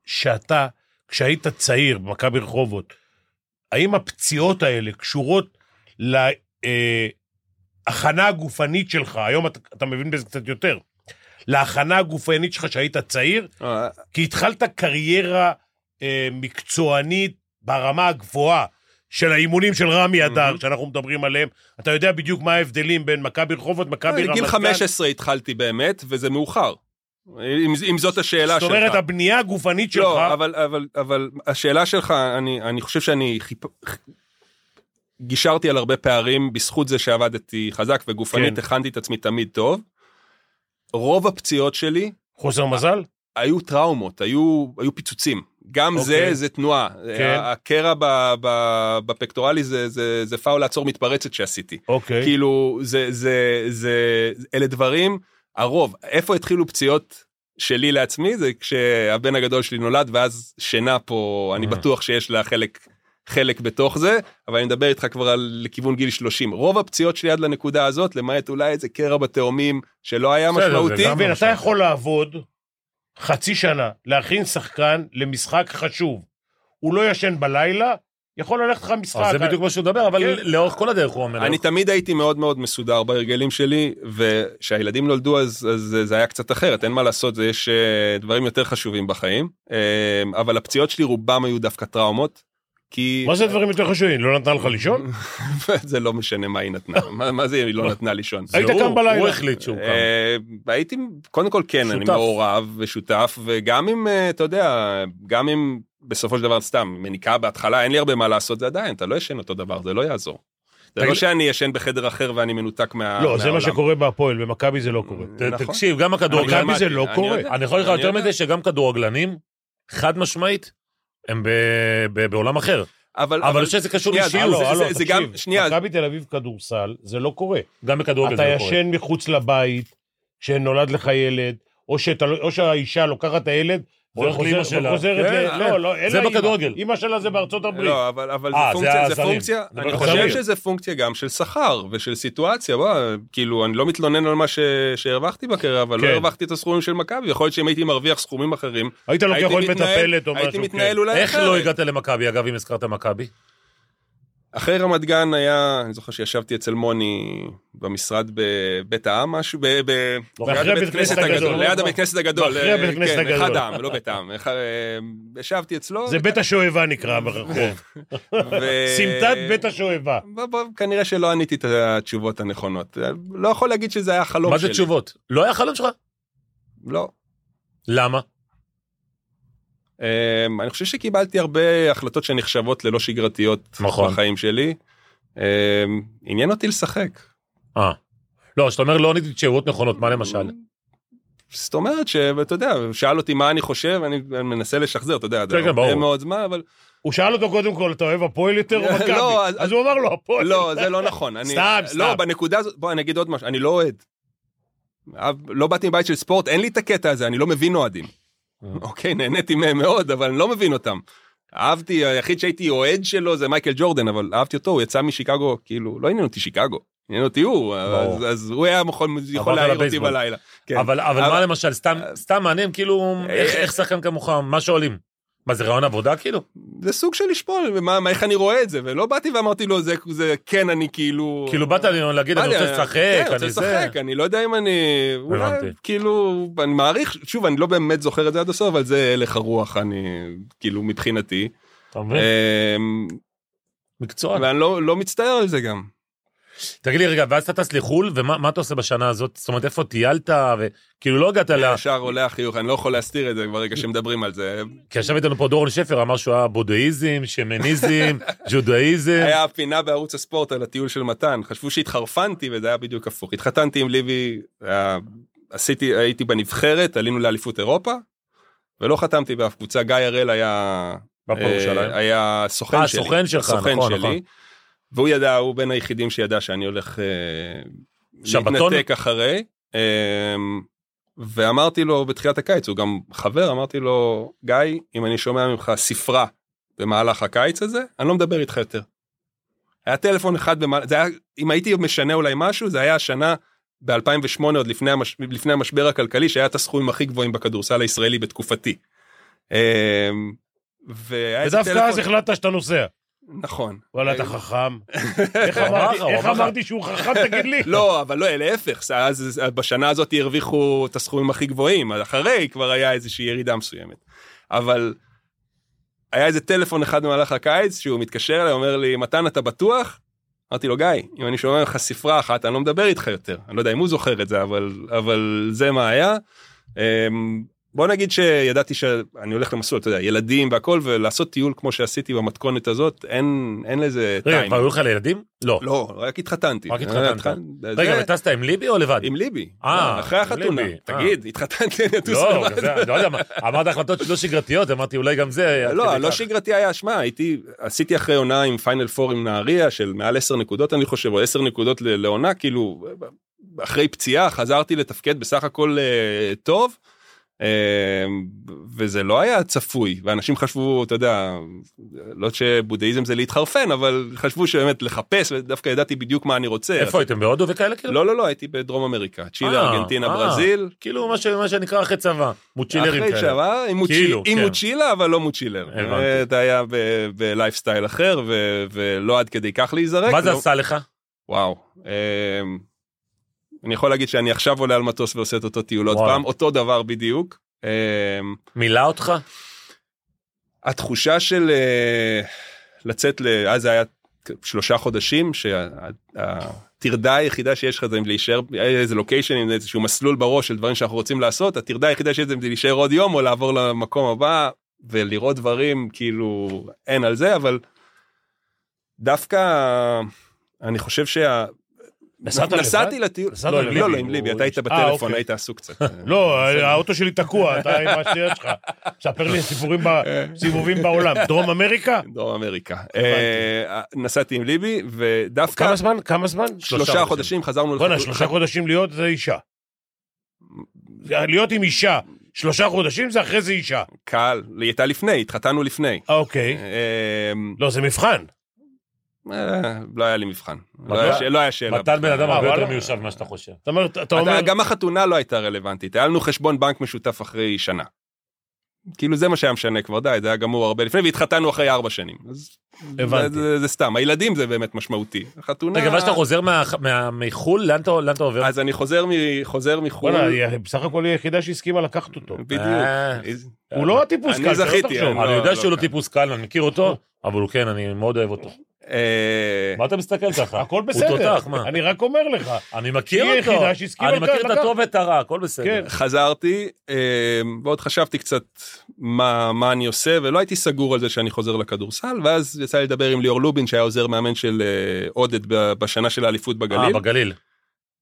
שאתה, כשהיית צעיר במכבי רחובות, האם הפציעות האלה קשורות להכנה הגופנית שלך, היום אתה, אתה מבין בזה קצת יותר, להכנה הגופנית שלך שהיית צעיר, אה, כי התחלת קריירה אה, מקצוענית ברמה הגבוהה של האימונים של רמי אדר, מהמם. שאנחנו מדברים עליהם. אתה יודע בדיוק מה ההבדלים בין מכבי רחובות, מכבי רמת גן. גיל 15 התחלתי באמת וזה מאוחר. אם, אם זאת השאלה זאת שלך. אומרת, הבנייה הגופנית שלך... לא, אבל, אבל, אבל השאלה שלך, אני, אני חושב שאני חיפ... גישרתי על הרבה פערים בזכות זה שעבדתי חזק וגופנית, כן. הכנתי את עצמי תמיד טוב. רוב הפציעות שלי חוסר מזל? היו טראומות, היו, היו פיצוצים. גם זה, אוקיי. זה תנועה. כן. הקרע ב- ב- בפקטורלי זה, זה, זה פאול לעצור מתפרצת שעשיתי. אוקיי. כאילו זה זה זה אלה דברים הרוב איפה התחילו פציעות שלי לעצמי זה כשהבן הגדול שלי נולד ואז שינה פה אני אה. בטוח שיש לה חלק חלק בתוך זה, אבל אני מדבר איתך כבר על לכיוון גיל 30. רוב הפציעות שלי עד לנקודה הזאת, למעט אולי איזה קרע בתאומים שלא היה בסדר, זה משמעותי, גם- תבין, אתה יכול לעבוד חצי שנה, להכין שחקן למשחק חשוב. הוא לא ישן בלילה, יכול ללכת לך משחק. אז זה בדיוק מה שהוא מדבר, אבל כן. לאורך כל הדרך הוא אומר. אני תמיד הייתי מאוד מאוד מסודר בהרגלים שלי, וכשהילדים נולדו אז, אז זה היה קצת אחרת, אין מה לעשות, זה יש אה, דברים יותר חשובים בחיים, אה, אבל הפציעות שלי רובם היו דווקא טראומות, כי מה זה דברים יותר חשובים? לא נתנה לך לישון? זה לא משנה מה היא נתנה, מה, מה זה היא לא נתנה לישון. היית קם בלילה. הוא החליט שהוא קם. אה, הייתי, קודם כל כן, אני. מעורב ושותף, וגם אם, אה, אתה יודע, גם אם בסופו של דבר סתם, מניקה בהתחלה, אין לי הרבה מה לעשות, זה עדיין, אתה לא ישן אותו דבר, זה לא יעזור. זה לא שאני ישן בחדר אחר ואני מנותק מה- לא, זה מה מהעולם. שקורה בהפועל, במכבי זה לא קורה. נכון. תקשיב, גם הכדורגלנים, מכבי זה לא קורה. אני יכול לך יותר. מזה שגם כדורגלנים, חד משמעית, הם ב- ב- בעולם אחר. אבל אבל אני חושב שזה קשור לאישיות. זה- הלו, זה- הלו, זה גם- תקשיב, שנייה. מכבי תל אביב כדורסל, זה לא קורה. גם בכדורגל אתה זה לא קורה. ישן מחוץ לבית, כשנולד לך ילד, או שאתה לא- או שהאישה לוקחת את הילד, וחוזר- לאמא שלה. וחוזרת כן, ל... כן. לא, לא, אין זה לה אימא. בכדורגל. אימא שלה זה בארצות הברית. לא, אבל, אבל אה, זה זה פונקציה, זה הזרים. פונקציה, זה אני. חושב שזה פונקציה גם של שכר ושל סיטואציה, בוא, כאילו, אני לא מתלונן על מה ש... שהרווחתי בקריירה, אבל כן. לא הרווחתי את הסכומים של מכבי, יכול להיות שאם הייתי מרוויח סכומים אחרים, היית לוקח עוד מטפלת או משהו. הייתי כן. מתנהל אולי איך אחרת. לא הגעת למכבי, אגב, אם הזכרת מכבי? אחרי רמת גן היה, אני זוכר שישבתי אצל מוני במשרד בבית העם, משהו, ב... ליד הבית כנסת הגדול. ליד הבית כנסת הגדול, אחרי הבית אה, כנסת כן, הגדול. אחד העם, לא בית העם, אה, ישבתי אצלו, זה בית השואבה נקרא ברחוב. ו- סמטת בית השואבה. כנראה שלא עניתי את התשובות הנכונות. לא יכול להגיד שזה היה חלום מה שלי. זה תשובות? לא היה חלום שלך? לא. למה? Um, אני חושב שקיבלתי הרבה החלטות שנחשבות ללא שגרתיות נכון. בחיים שלי. Um, עניין אותי לשחק. אה. לא, כשאתה אומר לא עניתי תשובות נכונות, מה למשל? זאת אומרת שאתה יודע, שאל אותי מה אני חושב, אני מנסה לשחזר, אתה יודע, זה כן, כן, הרבה. מאוד זמן, אבל הוא שאל אותו קודם כל, אתה אוהב הפועל יותר או מכבי? לא, אז- אז הוא אמר לו, הפועל. לא, זה לא נכון. אני, סתם, לא, סתם. בנקודה הזאת, בוא אני אגיד עוד משהו, אני לא אוהד. לא באתי מבית של ספורט, אין לי את הקטע הזה, אני לא מבין אוהדים. אה. אוקיי, נהניתי מהם מאוד, אבל אני לא מבין אותם. אהבתי, היחיד שהייתי אוהד שלו זה מייקל ג'ורדן, אבל אהבתי אותו, הוא יצא משיקגו, כאילו, לא עניין אותי שיקגו, עניין אותי הוא, אז, אז הוא היה יכול, יכול להעיר אותי. בלילה. כן. אבל אבל אבל- מה למשל, סתם סתם מעניין, כאילו, איך- אה, איך שחקן כמוך, מה שואלים? מה זה רעיון עבודה כאילו? זה סוג של לשפול, ומה, מה, איך אני רואה את זה, ולא באתי ואמרתי לו, זה, זה כן, אני כאילו... כאילו באת לי להגיד, אני רוצה לשחק, כן, רוצה אני זה. לשחק, אני לא יודע אם אני... אולי. כאילו, אני מעריך, שוב, אני לא באמת זוכר את זה עד הסוף, אבל זה הלך הרוח, אני, כאילו, מבחינתי. אתה מבין? אמ, מקצוע. ואני לא, לא מצטער על זה גם. תגיד לי רגע, ואז אתה טס לחו"ל, ומה מה אתה עושה בשנה הזאת? זאת אומרת, איפה טיילת, וכאילו לא הגעת ל... ישר עולה החיוך, אני לא יכול להסתיר את זה ברגע שמדברים על זה. כי ישב איתנו פה דורון שפר, אמר שהוא היה בודהיזם, שמניזם, ג'ודאיזם. היה פינה בערוץ הספורט על הטיול של מתן, חשבו שהתחרפנתי וזה היה בדיוק הפוך. התחתנתי עם ליבי, עשיתי, הייתי בנבחרת, עלינו לאליפות אירופה, ולא חתמתי באף קבוצה, גיא הראל היה... אה, היה סוכן אה, שלי. סוכן שלך, נכון. נכון. והוא ידע, הוא בין היחידים שידע שאני הולך אה, שבתון? להתנתק אחרי. אה, ואמרתי לו בתחילת הקיץ, הוא גם חבר, אמרתי לו, גיא, אם אני שומע ממך ספרה במהלך הקיץ הזה, אני לא מדבר איתך יותר. היה טלפון אחד במהלך, זה היה, אם הייתי משנה אולי משהו, זה היה השנה ב-2008, עוד לפני, המש, לפני המשבר הכלכלי, שהיה את הסכומים הכי גבוהים בכדורסל הישראלי בתקופתי. איזה ודווקא אז החלטת שאתה נוסע. נכון. וואלה, אתה חכם. איך אמרתי- לך. שהוא חכם, תגיד לי? לא, אבל לא, להפך, אז בשנה הזאת הרוויחו את הסכומים הכי גבוהים, אז אחרי כבר היה איזושהי ירידה מסוימת. אבל היה איזה טלפון אחד במהלך הקיץ, שהוא מתקשר אליי, אומר לי, מתן, אתה בטוח? אמרתי לו, גיא, אם אני שומע ממך ספרה אחת, אני לא מדבר איתך יותר. אני לא יודע אם הוא זוכר את זה, אבל, אבל זה מה היה. בוא נגיד שידעתי שאני הולך למסלול, אתה יודע, ילדים והכל, ולעשות טיול כמו שעשיתי במתכונת הזאת, אין, אין לזה רגע, טיים. כבר היו לך לילדים? לא. לא, רק התחתנתי. רק התחתנת. זה- רגע, וטסת עם ליבי או לבד? עם ליבי. אה, אחרי עם החתונה. אה. תגיד, התחתנתי, אני אטוס לא, לבד. זה- לא יודע, מה, אמרת החלטות לא שגרתיות, אמרתי אולי גם זה... לא, לא. שגרתי היה, שמע, הייתי, עשיתי אחרי עונה עם פיינל פור עם נהריה של מעל 10 נקודות, אני חושב, או 10 נקודות לעונה, כאילו, אחרי פציעה חזרתי לתפקד בסך הכל אה, טוב, אה, וזה לא היה צפוי ואנשים חשבו אתה יודע לא שבודהיזם זה להתחרפן אבל חשבו שבאמת לחפש ודווקא ידעתי בדיוק מה אני רוצה. איפה הייתם בהודו וכאלה כאילו? לא לא לא הייתי בדרום אמריקה צ'ילה אה, ארגנטינה אה, ברזיל. כאילו מה ש- מה שנקרא אחרי צבא, מוצ'ילרים אחרי כאלה. שעה עם מוצ'יל- כאילו, עם כן. מוצ'ילה אבל לא מוצ'ילר. אה, זה היה בלייפסטייל אחר ו- ולא עד כדי כך להיזרק. מה זה לא- עשה לך? וואו. אני יכול להגיד שאני עכשיו עולה על מטוס ועושה את אותו טיול עוד. פעם, אותו דבר בדיוק. אמ, מילא אותך? התחושה של אה, לצאת, אז זה היה שלושה חודשים, שהטרדה היחידה שיש לך זה להישאר, היה איזה לוקיישן עם איזשהו מסלול בראש של דברים שאנחנו רוצים לעשות, הטרדה היחידה שיש זה להישאר עוד יום או לעבור למקום הבא ולראות דברים, כאילו אין על זה, אבל דווקא אני חושב שה... נסעת לבד? נסעתי לטיול, נסעת לא? לא, לא, עם ליבי, אתה היית אה, בטלפון, אוקיי. היית עסוק קצת. לא, האוטו שלי תקוע, אתה עם השטויות שלך. ספר לי סיפורים בסיבובים בעולם. דרום אמריקה? דרום אמריקה. אה, נסעתי עם ליבי, ודווקא כמה זמן? כמה זמן? שלושה חודשים חזרנו בוא'נה, שלושה חודשים להיות זה אישה. להיות עם אישה, שלושה חודשים זה אחרי זה אישה. קל, היא הייתה לפני, התחתנו לפני. אה, אוקיי. אה, לא, זה מבחן. אה, לא היה לי מבחן. לא היה לא? לא היה שאלה. מתן בן אדם הרבה יותר וואלה. מיושב ממה שאתה חושב. זאת אומרת, אתה אתה- אומר, גם החתונה לא הייתה רלוונטית, היה לנו חשבון בנק משותף אחרי שנה. כאילו זה מה שהיה משנה כבר, די, זה היה גמור הרבה לפני, והתחתנו אחרי ארבע שנים. אז הבנתי. זה- זה- זה סתם, הילדים זה באמת משמעותי. החתונה... רגע, ואז שאתה חוזר מה- מה- מחו"ל, לאן אתה לאן אתה עובר? אז אני חוזר מ- חוזר מחו"ל. היא בסך הכל היא היחידה שהסכימה לקחת אותו. בדיוק. אה. הוא לא הטיפוס אני קל, שלא זכיתי, תחשוב. אני אני לא- יודע לא שהוא לא. טיפוס קל, אני מכיר אותו, אבל הוא כן, אני מאוד אוהב אותו. אה, מה אתה מסתכל ככה? הכל הוא בסדר. תותח, מה? אני רק אומר לך. אני מכיר היא אותו. היחידה שהסכימה אני מכיר את. הטוב ואת הרע, הכל בסדר. כן. חזרתי אה, ועוד חשבתי קצת מה, אני עושה ולא הייתי סגור על זה שאני חוזר לכדורסל ואז יצא לי לדבר עם ליאור לובין שהיה עוזר מאמן של אה, עודד בשנה של האליפות אה, בגליל בגליל.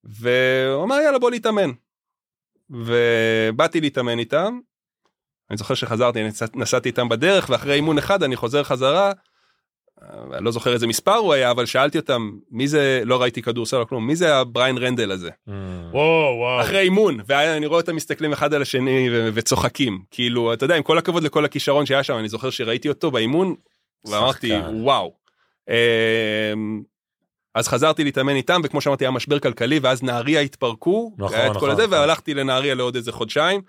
והוא אמר יאללה בוא להתאמן. ובאתי להתאמן איתם. אני זוכר שחזרתי נסעתי איתם בדרך ואחרי אימון אחד אני חוזר חזרה. אני לא זוכר איזה מספר הוא היה אבל שאלתי אותם מי זה לא ראיתי כדורסל או כלום מי זה הבריין רנדל הזה. אה. וואו, וואו. אחרי אימון ואני רואה אותם מסתכלים אחד על השני וצוחקים כאילו אתה יודע עם כל הכבוד לכל הכישרון שהיה שם אני זוכר שראיתי אותו באימון ואמרתי. וואו. אמ, אז חזרתי להתאמן איתם וכמו שאמרתי היה משבר כלכלי ואז נהריה התפרקו נכון, את נכון, כל הזה נכון. והלכתי לנהריה לעוד איזה חודשיים.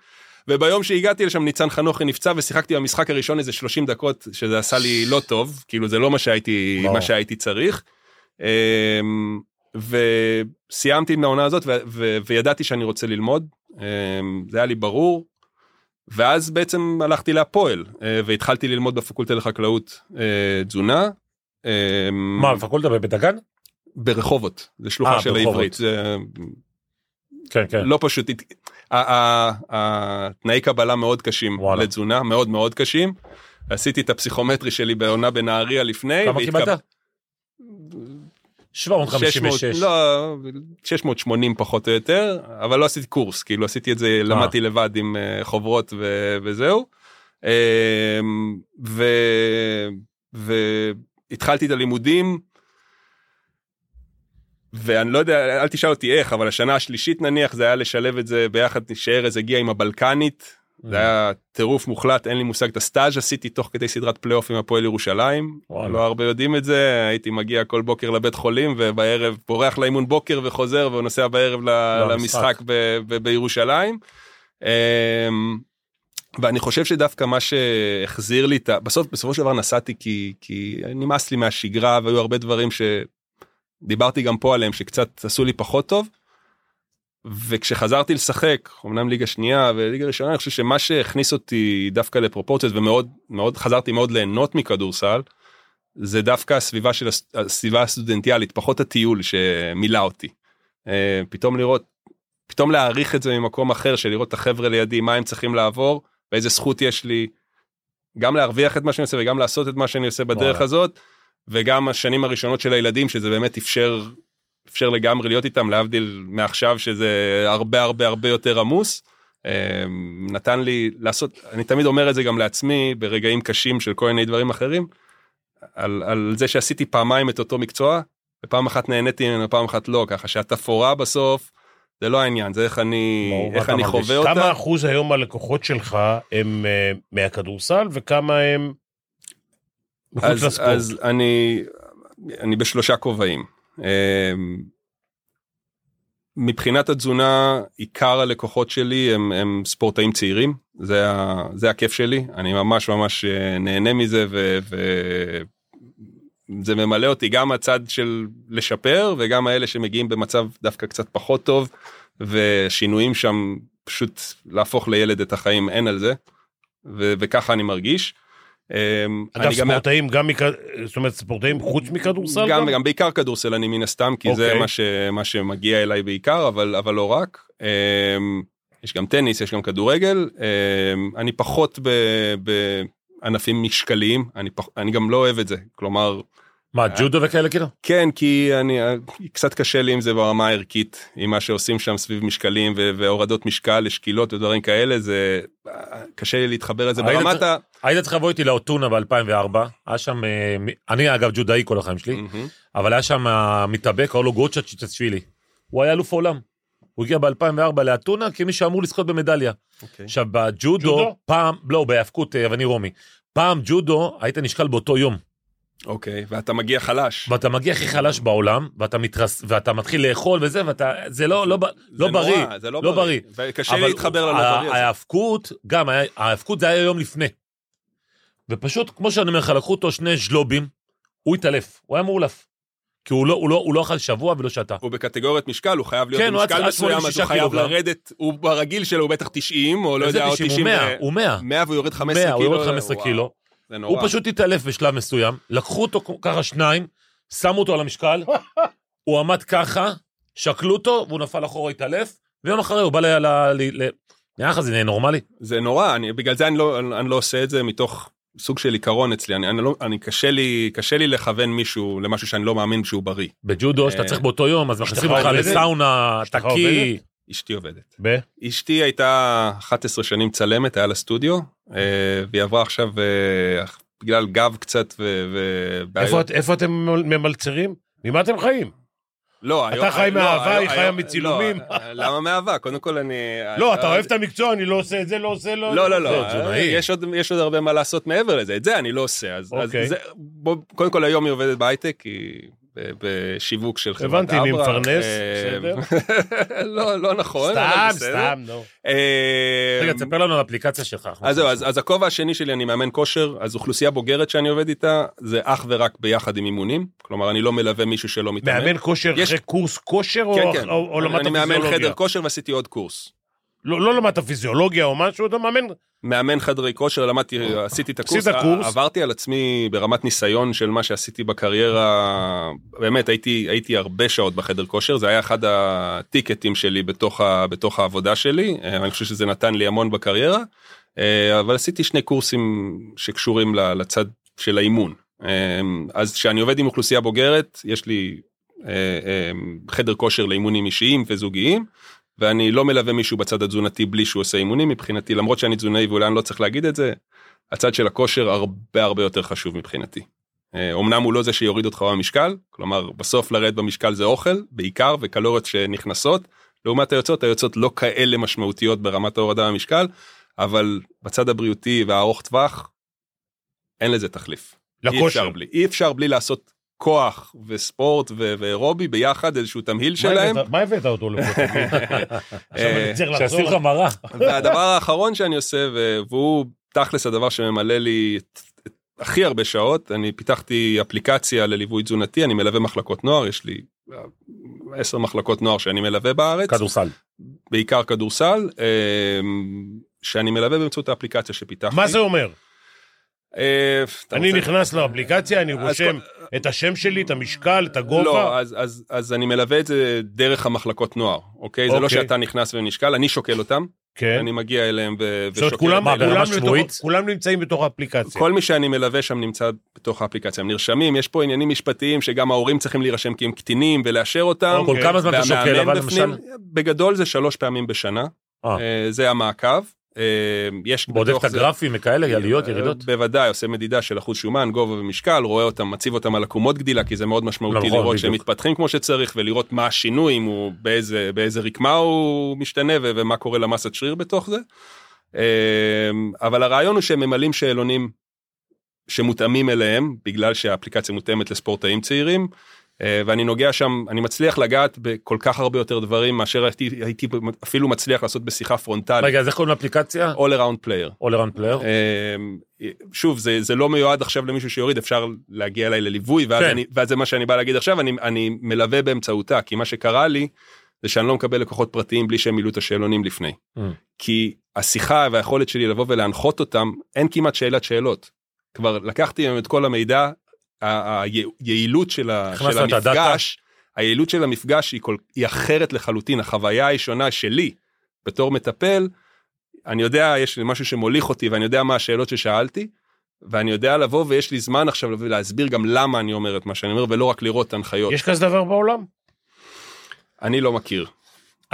וביום שהגעתי לשם ניצן חנוכי נפצע ושיחקתי במשחק הראשון איזה 30 דקות שזה עשה לי לא טוב כאילו זה לא מה שהייתי ברור. מה שהייתי צריך. אמ, וסיימתי עם העונה הזאת ו- ו- וידעתי שאני רוצה ללמוד אמ, זה היה לי ברור. ואז בעצם הלכתי להפועל אה, והתחלתי ללמוד בפקולטה לחקלאות אה, תזונה. אמ, מה, פקולטה בבית דגן? ברחובות זה שלוחה אה, של ברחובות. העברית זה כן, כן. לא פשוט התנאי קבלה מאוד קשים וואלה. לתזונה מאוד מאוד קשים. עשיתי את הפסיכומטרי שלי בעונה בנהריה לפני. כמה קיבלת? 600, 756. לא, 680 פחות או יותר, אבל לא עשיתי קורס, כאילו עשיתי את זה, למדתי לבד עם אה, חוברות ו- וזהו. אה, ו- והתחלתי את הלימודים, ואני לא יודע, אל תשאל אותי איך, אבל השנה השלישית נניח זה היה לשלב את זה ביחד, שארז הגיע עם הבלקנית, זה היה טירוף מוחלט, אין לי מושג, את הסטאז' עשיתי תוך כדי סדרת פלייאוף עם הפועל ירושלים, וואלה. לא הרבה יודעים את זה, הייתי מגיע כל בוקר לבית חולים ובערב בורח לאימון בוקר וחוזר ונוסע בערב לא, למשחק בירושלים. אמ, ואני חושב שדווקא מה שהחזיר לי את ה... בסוף בסופו של דבר נסעתי כי כי נמאס לי מהשגרה והיו הרבה דברים שדיברתי גם פה עליהם שקצת עשו לי פחות טוב. וכשחזרתי לשחק אמנם ליגה שנייה וליגה ראשונה אני חושב שמה שהכניס אותי דווקא לפרופורציות ומאוד מאוד חזרתי מאוד ליהנות מכדורסל. זה דווקא הסביבה של הס- הסביבה הסטודנטיאלית פחות הטיול שמילא אותי. אה, פתאום לראות פתאום להעריך את זה ממקום אחר של לראות את החבר'ה לידי מה הם צריכים לעבור ואיזה זכות יש לי גם להרוויח את מה שאני עושה וגם לעשות את מה שאני עושה בדרך וואלה. הזאת וגם השנים הראשונות של הילדים שזה באמת אפשר אפשר לגמרי להיות איתם להבדיל מעכשיו שזה הרבה הרבה הרבה יותר עמוס. אה, נתן לי לעשות אני תמיד אומר את זה גם לעצמי ברגעים קשים של כל מיני דברים אחרים. על, על זה שעשיתי פעמיים את אותו מקצוע ופעם אחת נהניתי ממנו פעם אחת לא ככה שהתפאורה בסוף זה לא העניין, זה איך אני, מה איך אני? חווה אותה. כמה אחוז היום הלקוחות שלך הם אה, מהכדורסל וכמה הם מחוץ אז, לספורט? אז אני, אני בשלושה כובעים. אמ, מבחינת התזונה, עיקר הלקוחות שלי הם, הם ספורטאים צעירים, זה, ה, זה הכיף שלי, אני ממש ממש אה, נהנה מזה ו... ו... זה ממלא אותי גם הצד של לשפר וגם האלה שמגיעים במצב דווקא קצת פחות טוב ושינויים שם פשוט להפוך לילד את החיים אין על זה ו- וככה אני מרגיש. אמ, אגב, ספורטאים גם, זאת אומרת, ספורטאים חוץ מכדורסל? גם, גם בעיקר כדורסל אני מן הסתם כי זה אוקיי. מה, שמגיע אליי בעיקר אבל אבל לא רק. אמ, יש גם טניס יש גם כדורגל אמ, אני פחות ב- בענפים משקליים אני, פח, אני גם לא אוהב את זה כלומר מה, ג'ודו וכאלה כאילו? כן כי אני קצת קשה לי עם זה ברמה הערכית עם מה שעושים שם סביב משקלים ו- והורדות משקל לשקילות ודברים כאלה זה קשה לי להתחבר לזה ברמת ה... היית צריך לבוא איתי לאוטונה ב-2004, היה שם, אה, מ- אני אגב ג'ודאי כל החיים שלי. אבל היה שם אה, מתאבק, קראו לו גוצ'ה צ'יצ'שווילי. הוא היה אלוף עולם. הוא הגיע ב-2004 לאתונה כמי שאמור לזכות במדליה. אוקיי. עכשיו בג'ודו, ג'ודו? פעם, לא, בהיאבקות אה, יווני רומי. פעם ג'ודו היית נשקל באותו יום, אוקיי ואתה מגיע חלש. ואתה מגיע הכי חלש בעולם, ואתה מתרס... ואתה מתחיל לאכול וזה, ואתה... זה לא, לא, ב- לא זה בריא. נורא, זה לא, לא בריא. וקשה אבל להתחבר ללא בריא הזה. ההאבקות, גם, ההאבקות זה היה יום לפני. ופשוט, כמו שאני אומר לך, לקחו אותו שני ז'לובים, הוא התעלף, הוא היה מאולף. כי הוא לא, הוא לא, הוא לא אכל שבוע ולא שתה. הוא בקטגוריית משקל, הוא חייב להיות כן, הוא במשקל מסוים, אז 86 הוא חייב קילוגרם. לרדת, הוא ברגיל שלו הוא בטח 90, או לא יודע, או 90? 90, הוא 100, ו- הוא 100. 100 והוא יורד 15 100, הוא קילו. יורד 15 וואו, קילו. זה נורא. הוא פשוט התעלף בשלב מסוים, לקחו אותו ככה שניים, שמו אותו על המשקל, הוא עמד ככה, שקלו אותו, והוא נפל אחורה, התעלף, ויום אחרי הוא בא ל... ל... ל... נראה לך זה נורמלי? זה נורא, אני, בגלל זה אני לא, אני, אני לא עושה את זה מתוך סוג של עיקרון אצלי, אני, אני לא, אני קשה לי, קשה לי לכוון מישהו למשהו שאני לא מאמין שהוא בריא. בג'ודו, שאתה אה, צריך באותו יום, אז מכניסים אותך? לסאונה, תקי. אשתי עובדת. ב? אשתי הייתה 11 שנים צלמת, היה לה סטודיו, אה, והיא עברה עכשיו אה, בגלל גב קצת. ובעיות. איפה את- איפה אתם ממלצרים? ממה אתם חיים? לא, אתה היום- חי לא, מאהבה, היא חיה מצילומים. לא, למה מאהבה? קודם כל אני... לא, אתה אוהב את המקצוע, אני לא עושה את זה, לא עושה, לא... לא, לא, לא. יש עוד, הרבה מה לעשות מעבר לזה, את זה אני לא עושה, אז, אוקיי. קודם כל היום היא עובדת בהייטק, היא בשיווק של חברת הבנתי, אני. מפרנס, אה, בסדר. לא, לא נכון, סתם. סתם, נו. אה, רגע, תספר לנו על האפליקציה שלך. אז זהו, אז, הכובע השני שלי אני מאמן כושר, אז אוכלוסייה בוגרת שאני עובד איתה, זה אך ורק ביחד עם אימונים, כלומר אני לא מלווה מישהו שלא מתאמן. מאמן כושר אחרי קורס כושר, או- כן, כן, למדת אני מאמן פיזיולוגיה? חדר כושר ועשיתי עוד קורס. לא לא למדת פיזיולוגיה או משהו, אתה מאמן... מאמן חדרי כושר, למדתי, עשיתי את הקורס, עשית קורס? עברתי על עצמי ברמת ניסיון של מה שעשיתי בקריירה, באמת הייתי, הייתי הרבה שעות בחדר כושר, זה היה אחד הטיקטים שלי בתוך, ה, בתוך העבודה שלי, אה, אני חושב שזה נתן לי המון בקריירה, אה, אבל עשיתי שני קורסים שקשורים לצד של האימון. אה, אז כשאני עובד עם אוכלוסייה בוגרת, יש לי חדר כושר לאימונים אישיים וזוגיים. ואני לא מלווה מישהו בצד התזונתי בלי שהוא עושה אימונים מבחינתי למרות שאני תזונאי ואולי אני לא צריך להגיד את זה הצד של הכושר הרבה הרבה יותר חשוב מבחינתי. אה, אמנם הוא לא זה שיוריד אותך במשקל כלומר בסוף לרדת במשקל זה אוכל בעיקר וקלוריות שנכנסות לעומת היוצאות היוצאות לא כאלה משמעותיות ברמת ההורדה במשקל אבל בצד הבריאותי והארוך טווח אין לזה תחליף. אי לכושר. אפשר בלי אי אפשר בלי לעשות כוח וספורט ו- ואירובי ביחד איזשהו תמהיל מה שלהם. מה הבאת אותו לפה? לחזור. שעשו לך מראה. והדבר האחרון שאני עושה והוא תכלס הדבר שממלא לי הכי הרבה שעות אני פיתחתי אפליקציה לליווי תזונתי אני מלווה מחלקות נוער יש לי אה, עשר מחלקות נוער שאני מלווה בארץ כדורסל. בעיקר כדורסל אה, שאני מלווה באמצעות האפליקציה שפיתחתי. מה זה אומר? אה, אני נכנס לאפליקציה, אני רושם את השם שלי, את המשקל, את הגובה. לא, אז, אז, אז אני מלווה את זה דרך המחלקות נוער, אוקיי? זה לא אוקיי. שאתה נכנס ונשקל, אני שוקל אותם, כן. אני מגיע אליהם ו- זאת אומרת, ושוקל כולם נמצאים בתוך האפליקציה. כל מי שאני מלווה שם נמצא בתוך האפליקציה, הם נרשמים, יש פה עניינים משפטיים שגם ההורים צריכים להירשם כי הם קטינים ולאשר אותם. כל כמה זמן אתה שוקל, אבל למשל? בגדול זה שלוש פעמים בשנה, אה. אה, זה המעקב. אה, יש בודק את הגרפים וכאלה, עליות, אה, ירידות? בוודאי, עושה מדידה של אחוז שומן, גובה ומשקל, רואה אותם, מציב אותם על עקומות גדילה, כי זה מאוד משמעותי נכון, לראות שהם. מתפתחים כמו שצריך, ולראות מה השינוי, אם הוא, באיזה, באיזה רקמה הוא משתנה, ומה קורה למסת שריר בתוך זה. אה, אבל הרעיון הוא שהם ממלאים שאלונים שמותאמים אליהם, בגלל שהאפליקציה מותאמת לספורטאים צעירים. אה, ואני נוגע שם, אני מצליח לגעת בכל כך הרבה יותר דברים מאשר הייתי, הייתי אפילו מצליח לעשות בשיחה פרונטלית. רגע, אז איך קוראים לאפליקציה? All around player. All around player? אה, שוב זה זה לא מיועד עכשיו למישהו שיוריד אפשר להגיע אליי לליווי ואז, כן. אני, ואז זה מה שאני בא להגיד עכשיו אני אני מלווה באמצעותה כי מה שקרה לי זה שאני לא מקבל לקוחות פרטיים בלי שהם מילאו את השאלונים לפני. Mm. כי השיחה והיכולת שלי לבוא ולהנחות אותם אין כמעט שאלת שאלות. כבר לקחתי מהם את כל המידע היעילות של, את? המפגש היעילות של המפגש היא, כל, היא אחרת לחלוטין החוויה הישונה שלי בתור מטפל אני יודע יש לי משהו שמוליך אותי ואני יודע מה השאלות ששאלתי. ואני יודע לבוא ויש לי זמן עכשיו לבוא ולהסביר גם למה אני אומר את מה שאני אומר ולא רק לראות הנחיות יש כזה דבר בעולם? אני לא מכיר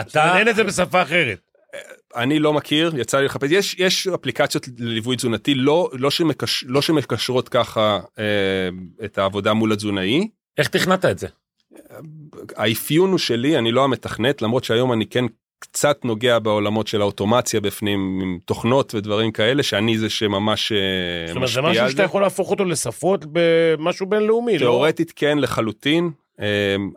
אתה... אין את זה בשפה אחרת. אני לא מכיר יצא לי לחפש יש יש אפליקציות לליווי תזונתי לא לא שמקש, לא שמקשרות ככה אה, את העבודה מול התזונאי איך תכננת את זה? האפיון הוא שלי אני לא המתכנת למרות שהיום אני כן קצת נוגע בעולמות של האוטומציה בפנים עם תוכנות ודברים כאלה שאני זה שממש אה, זאת אומרת, זה משפיע משהו על שאתה יכול להפוך אותו לשפות במשהו בינלאומי, לא? תיאורטית כן לחלוטין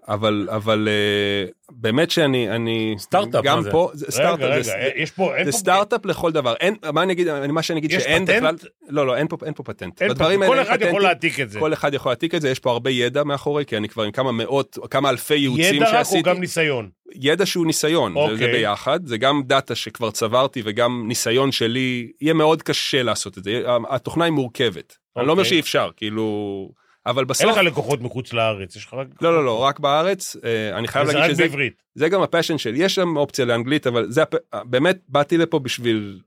אבל אבל אה, באמת שאני אני סטארט-אפ, גם? פה זה רגע, סטארט-אפ רגע, זה- יש פה... זה פה- סטארט-אפ לכל דבר אין מה אני אגיד מה שאני אגיד שאין פטנט? בכלל לא לא אין פה אין פה פטנט אין בדברים פטנט. כל אחד אין יכול פטנטים. להעתיק את זה. כל אחד יכול להעתיק את זה יש פה הרבה ידע מאחורי כי אני כבר עם כמה מאות כמה אלפי ייעוצים ידע רק שעשיתי או גם ניסיון? ידע שהוא ניסיון זה, זה אוקיי. ביחד זה גם דאטה שכבר צברתי וגם ניסיון שלי יהיה מאוד קשה לעשות את זה התוכנה היא מורכבת אני לא אומר אוקיי. שאי אפשר כאילו אבל אין בסוף לך לקוחות מחוץ לארץ, יש לך רק... לא לא לא רק בארץ אה, אני חייב להגיד רק שזה בעברית. זה גם הפשן שלי יש שם אופציה לאנגלית אבל זה הפ... באמת באתי לפה בשביל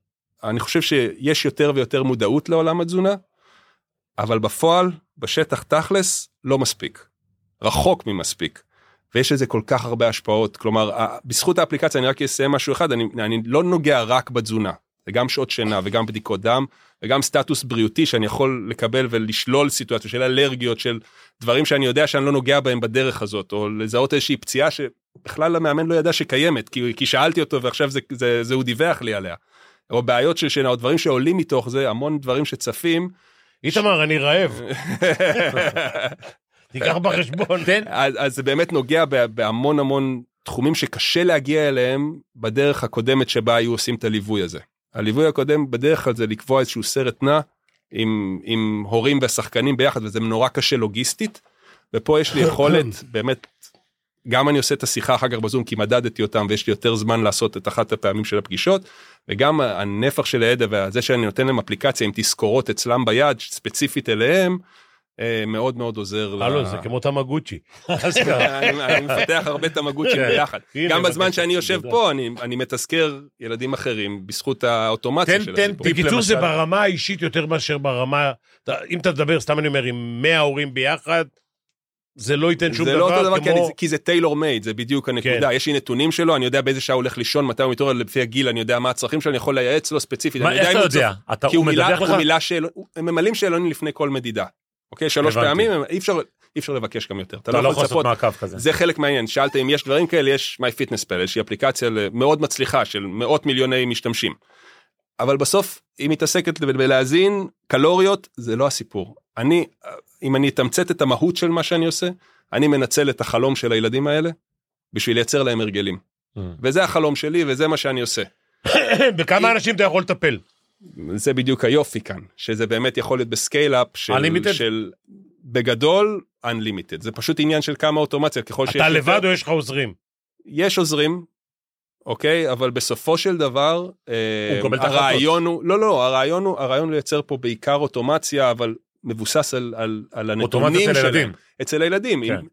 אני חושב שיש יותר ויותר מודעות לעולם התזונה אבל בפועל בשטח תכלס לא מספיק רחוק ממספיק. ויש לזה כל כך הרבה השפעות כלומר בזכות האפליקציה אני רק אסיים משהו אחד אני, אני לא נוגע רק בתזונה זה גם שעות שינה וגם בדיקות דם וגם סטטוס בריאותי שאני יכול לקבל ולשלול סיטואציות של אלרגיות של דברים שאני יודע שאני לא נוגע בהם בדרך הזאת או לזהות איזושהי פציעה שבכלל המאמן לא ידע שקיימת כי, כי שאלתי אותו ועכשיו זה, זה, זה הוא דיווח לי עליה. או בעיות של שינה או דברים שעולים מתוך זה המון דברים שצפים. איתמר, אני רעב. תיקח בחשבון. תן, אז, אז זה באמת נוגע בהמון המון תחומים שקשה להגיע אליהם בדרך הקודמת שבה היו עושים את הליווי הזה. הליווי הקודם בדרך כלל זה לקבוע איזשהו סרט נע עם, עם הורים ושחקנים ביחד וזה נורא קשה לוגיסטית. ופה יש לי יכולת באמת גם אני עושה את השיחה אחר כך בזום כי מדדתי אותם ויש לי יותר זמן לעשות את אחת הפעמים של הפגישות וגם הנפח של הידע וזה שאני נותן להם אפליקציה עם תזכורות אצלם ביד ספציפית אליהם מאוד מאוד עוזר. הלו, זה כמו תמגוצ'י. אני מפתח הרבה תמגוצ'ים כן. ביחד. גם בזמן שאני יושב. פה אני מתזכר ילדים אחרים בזכות האוטומציה תן- של תן הסיפור. בקיצור, זה ברמה האישית יותר מאשר ברמה... אם אתה תדבר, סתם אני אומר, עם 100 הורים ביחד, זה לא ייתן שום זה דבר, לא אותו דבר כי כמו... אני- כי זה טיילור מייד זה בדיוק הנקודה כן. יש לי נתונים שלו אני יודע באיזה שעה הוא הולך לישון מתי הוא מתעורר לפי הגיל אני יודע מה הצרכים שלו אני יכול לייעץ לו ספציפית. מה, אני איך אתה הוא יודע? אתה- כי הוא הוא מדווח לך? הוא מילא שאלון הם ממלאים שאלונים לפני כל מדידה. אוקיי שלוש הבנתי. פעמים אי אפשר אי אפשר לבקש גם יותר אתה אתה לא יכול לעשות מעקב כזה. זה חלק מהעניין שאלת אם יש דברים כאלה יש MyFitnessPal איזושהי אפליקציה מאוד מצליחה של מאות מיליוני משתמשים. אבל בסוף היא מתעסקת בלהזין קלוריות זה לא הסיפור אני אם אני אתמצת את המהות של מה שאני עושה אני מנצל את החלום של הילדים האלה בשביל לייצר להם הרגלים Mm. וזה החלום שלי וזה מה שאני עושה בכמה אנשים אתה יכול לטפל? זה בדיוק היופי כאן שזה באמת יכול להיות ב scale-up של, Unlimited? של בגדול unlimited זה פשוט עניין של כמה אוטומציה ככל שיש אתה יותר- לבד או יש לך עוזרים? יש עוזרים, אוקיי? אבל בסופו של דבר, אה, הוא ההחלטות. הרעיון הוא, לא, לא, הרעיון הוא, הרעיון הוא לייצר פה בעיקר אוטומציה, אבל מבוסס על, על, על הנתונים אוטומציה אצל שלהם. ילדים. אצל הילדים. כן. אם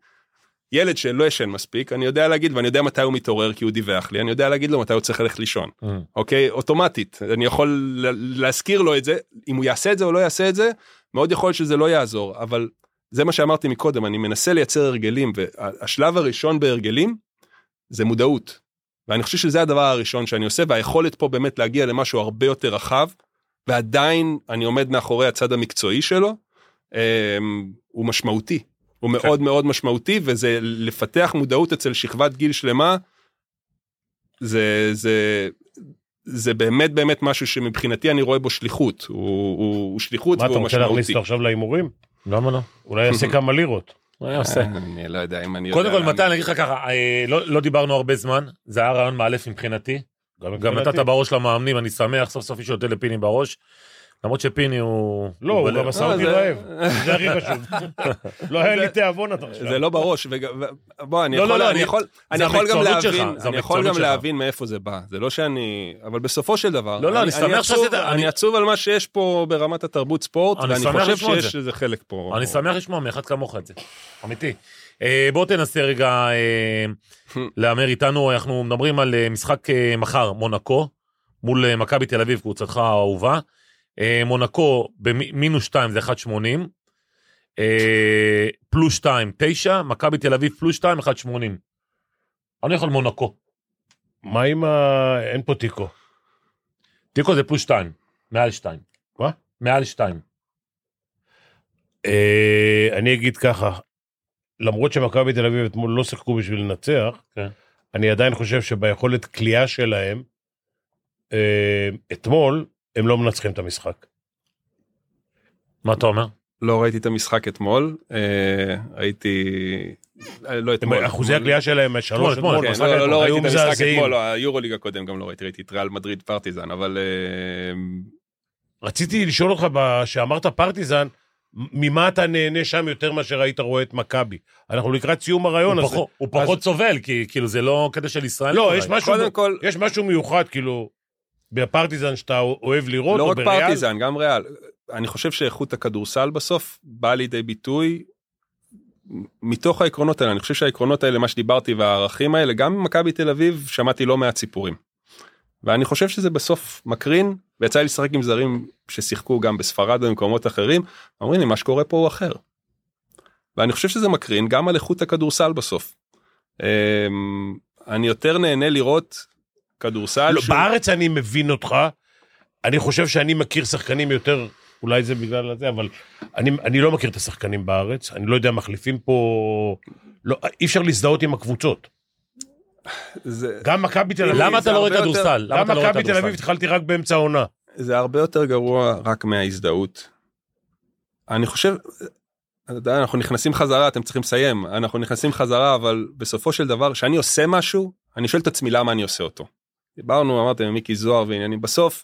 ילד שלא ישן מספיק, אני יודע להגיד, ואני יודע מתי הוא מתעורר כי הוא דיווח לי, אני יודע להגיד לו מתי הוא צריך ללכת לישון. Mm. אוקיי? אוטומטית. אני יכול להזכיר לו את זה, אם הוא יעשה את זה או לא יעשה את זה, מאוד יכול להיות שזה לא יעזור, אבל זה מה שאמרתי מקודם, אני מנסה לייצר הרגלים, והשלב הראשון בהרגלים זה מודעות. ואני חושב שזה הדבר הראשון שאני עושה, והיכולת פה באמת להגיע למשהו הרבה יותר רחב, ועדיין אני עומד מאחורי הצד המקצועי שלו, אה, הוא משמעותי. הוא כן. מאוד מאוד משמעותי, וזה לפתח מודעות אצל שכבת גיל שלמה, זה, זה, זה באמת באמת משהו שמבחינתי אני רואה בו שליחות. הוא, הוא, הוא שליחות מה, אתה רוצה להכניס. אותו עכשיו להימורים? למה לא? אולי יעשה כמה לירות. מה היה עושה? אני לא יודע אם אני קודם יודע כל, להאמין. מתן, אני אגיד לך ככה, אה, לא לא דיברנו הרבה זמן, זה היה רעיון מאלף מבחינתי. גם נתת בראש למאמנים, אני שמח, סוף סוף מישהו נותן לפיני בראש. למרות שפיני הוא... לא, הוא. גם עשה לא, אותי רעב. זה הכי חשוב. לא היה לי תיאבון עד עכשיו. זה לא בראש, בוא, אני יכול, לא, לא, אני אני- יכול, אני זה יכול גם להבין, אני יכול גם. להבין מאיפה זה בא, זה לא שאני, אבל בסופו של דבר, לא, לא, אני שמח שעשית- אני עצוב על מה שיש פה ברמת התרבות ספורט, אני ואני חושב שיש זה. לזה חלק פה. אני שמח לשמוע מאחד כמוך את זה, אמיתי. אה, בוא תנסה רגע אה, להמר איתנו, אנחנו מדברים על אה, משחק אה, מחר, מונקו, מול אה, מכבי תל אביב, קבוצתך האהובה. אה, מונקו במינוס 2 זה 1.80, אה, פלוס 2, 9, מכבי תל אביב פלוס 2, 1.80. אני יכול מונקו. מה עם ה... אין פה תיקו. תיקו זה פלוס 2, מעל 2. מה? מעל 2. אה, אני אגיד ככה, למרות שמכבי תל אביב אתמול לא שיחקו בשביל לנצח, כן. אני עדיין חושב שביכולת כליאה שלהם, אתמול, הם לא מנצחים את המשחק. מה אתה אומר? לא ראיתי את המשחק אתמול, אה, ראיתי, אה, לא אתמול. אחוזי הכלייה שלהם, שלוש אתמול, אתמול, כן, לא, לא, לא ראיתי את המשחק. אתמול, לא, היורוליג הקודם גם לא ראיתי, ראיתי את ריאל מדריד פרטיזן, אבל אה, רציתי לשאול אותך, שאמרת פרטיזן, ממה אתה נהנה שם יותר מאשר היית רואה את מכבי? אנחנו לקראת סיום הרעיון הזה. הוא פחות סובל, כי כאילו זה לא קטע של ישראל. לא, יש משהו מיוחד, כאילו, בפרטיזן שאתה אוהב לראות, לא או רק בריאל. פרטיזן, גם ריאל. אני חושב שאיכות הכדורסל בסוף באה לידי ביטוי מתוך העקרונות האלה. אני חושב שהעקרונות האלה, מה שדיברתי והערכים האלה, גם במכבי תל אביב שמעתי לא מעט סיפורים. ואני חושב שזה בסוף מקרין, ויצא לי לשחק עם זרים ששיחקו גם בספרד ובמקומות אחרים, אומרים לי מה שקורה פה הוא אחר. ואני חושב שזה מקרין גם על איכות הכדורסל בסוף. אמ, אני יותר נהנה לראות כדורסל לא, שהוא- בארץ אני מבין אותך, אני חושב שאני מכיר שחקנים יותר, אולי זה בגלל זה, אבל אני, אני לא מכיר את השחקנים בארץ, אני לא יודע, מחליפים פה... לא, אי אפשר להזדהות עם הקבוצות. זה- גם מכבי תל אביב... למה אתה לא רואה כדורסל? למה גם לא מכבי תל? אביב התחלתי רק באמצע העונה. זה הרבה יותר גרוע רק מההזדהות. אני חושב, אנחנו נכנסים חזרה, אתם צריכים לסיים, אנחנו נכנסים חזרה, אבל בסופו של דבר, כשאני עושה משהו, אני שואל את עצמי למה אני עושה אותו. דיברנו, אמרתם, מיקי זוהר ועניינים, בסוף,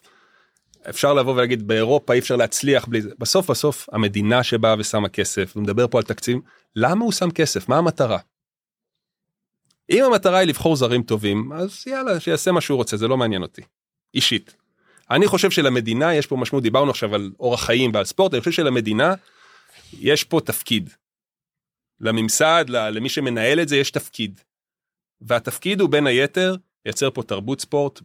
אפשר לבוא ולהגיד, באירופה אי אפשר להצליח בלי זה. בסוף בסוף, המדינה שבאה ושמה כסף, ומדבר פה על תקציב, למה הוא שם כסף? מה המטרה? אם המטרה היא לבחור זרים טובים, אז יאללה, שיעשה מה שהוא רוצה, זה לא מעניין אותי. אישית. אני חושב שלמדינה יש פה משמעות, דיברנו עכשיו על אורח חיים ועל ספורט, אני חושב שלמדינה יש פה תפקיד. לממסד, למי שמנהל את זה, יש תפקיד. והתפקיד הוא בין היתר לייצר פה תרבות ספורט,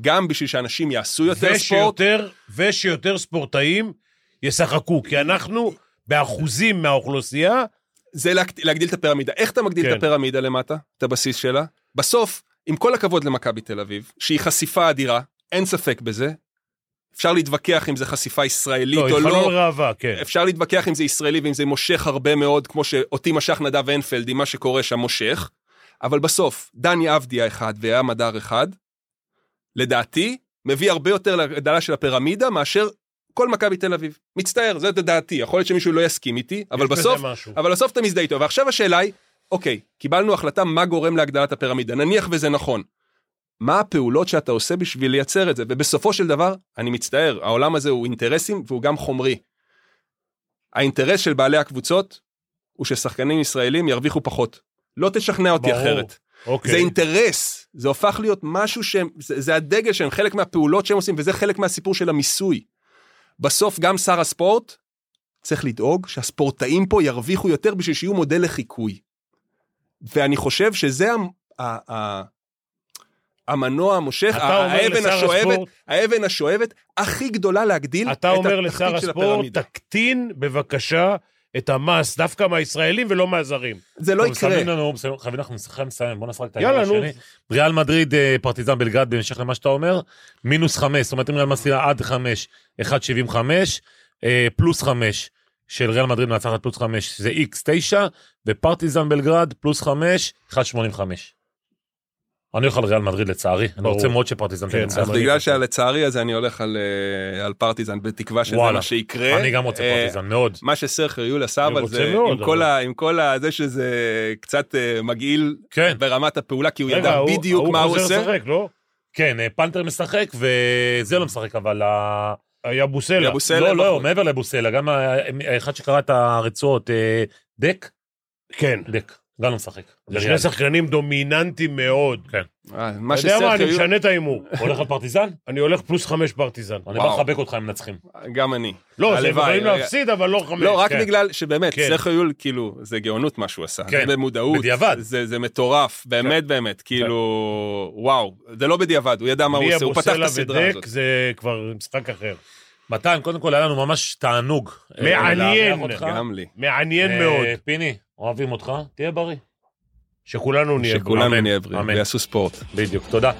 גם בשביל שאנשים יעשו יותר ספורט, ושיותר, ושיותר ספורטאים ישחקו, כי אנחנו, באחוזים מהאוכלוסייה, זה להגד- להגדיל את הפירמידה. איך אתה מגדיל כן. את הפירמידה למטה? את הבסיס שלה? בסוף, עם כל הכבוד למכבי תל אביב, שהיא חשיפה אדירה, אין ספק בזה. אפשר להתווכח אם זה חשיפה ישראלית לא, או היא לא. חלון ראווה, כן. אפשר להתווכח אם זה ישראלי ואם זה מושך הרבה מאוד, כמו שאותי משך נדב הנפלד עם מה שקורה שם מושך, אבל בסוף, דני אבדיה אחד וים הדר אחד, לדעתי, מביא הרבה יותר להגדלה של הפירמידה מאשר כל מכבי תל אביב. מצטער, זאת דעתי, יכול להיות שמישהו לא יסכים איתי, אבל בסוף. אבל בסוף אתה מזדהה איתו. ועכשיו השאלה היא, אוקיי, קיבלנו החלטה מה גורם להגדלת הפירמידה, נניח וזה נכון. מה הפעולות שאתה עושה בשביל לייצר את זה? ובסופו של דבר, אני מצטער, העולם הזה הוא אינטרסים והוא גם חומרי. האינטרס של בעלי הקבוצות הוא ששחקנים ישראלים ירוויחו פחות. לא תשכנע אותי ברור. אחרת. אוקיי. זה אינטרס, זה הופך להיות משהו שהם, זה, זה הדגל שהם, חלק מהפעולות שהם עושים, וזה חלק מהסיפור של המיסוי. בסוף גם שר הספורט צריך לדאוג שהספורטאים פה ירוויחו יותר בשביל שיהיו מודל לחיקוי. ואני חושב שזה המ- ה- ה- המנוע המושך, אתה אומר האבן לשר השואבת, הספורט, האבן השואבת הכי גדולה להגדיל אתה את אומר התחתית לשר של הספורט, הפירמידה. תקטין בבקשה את המס דווקא מהישראלים ולא מהזרים. זה לא יקרה. מסיימים לנו, חייבים אנחנו חייבים לסיים, בוא נפרק את העניין. השני. ריאל מדריד, אה, פרטיזן בלגרד, בהמשך למה שאתה אומר, מינוס חמש, זאת אומרת אם ריאל מסתירה עד חמש, 1.75, אה, פלוס חמש, של ריאל מדריד מנצחת פלוס חמש, זה איקס תשע, ופרטיזן בלגרד, פלוס חמש, 1.85. אני הולך על ריאל מדריד לצערי, אני. רוצה מאוד שפרטיזן כן, תנצח. אז אני בגלל חושב. שלצערי הזה אני הולך על, אה, על פרטיזן בתקווה שזה. מה שיקרה. אני גם רוצה אה, פרטיזן, מאוד. מה שסרחר יול עשה אני אבל זה עם כל זה שזה קצת אה, מגעיל כן, ברמת הפעולה כי הוא ידע בדיוק מה הוא עושה. לא? כן, פנתר משחק וזה לא משחק, אבל היה בוסלה. יבוסלע לא, לא, בחוץ. מעבר לבוסלה, גם האחד שקרא את הרצועות, דק, כן. דק, גם לא משחק. זה שני שחקנים דומיננטיים מאוד. כן. אה, מה אתה יודע מה, אני משנה את ההימור. הולך על פרטיזן? אני הולך פלוס חמש פרטיזן. אני בא. לחבק אותך אם מנצחים. גם אני. לא, זה הם יכולים. להפסיד, אבל לא חמש. לא, רק כן. בגלל שבאמת, כן. סרחר יול, כאילו, זה גאונות מה שהוא עשה. כן. זה במודעות. בדיעבד. זה מטורף, באמת באמת, כאילו, וואו. זה לא בדיעבד, הוא ידע מה הוא עושה, הוא פתח את הסדרה הזאת. זה כבר משחק אחר. מתן, קודם כל היה לנו ממש תענוג. אה, מעניין. גם לי. מעניין אה, מאוד. פיני, אוהבים אותך, תהיה בריא. שכולנו נהיה. שכולנו אמן, נהיה בריאים אמן. ויעשו ספורט. בדיוק, תודה.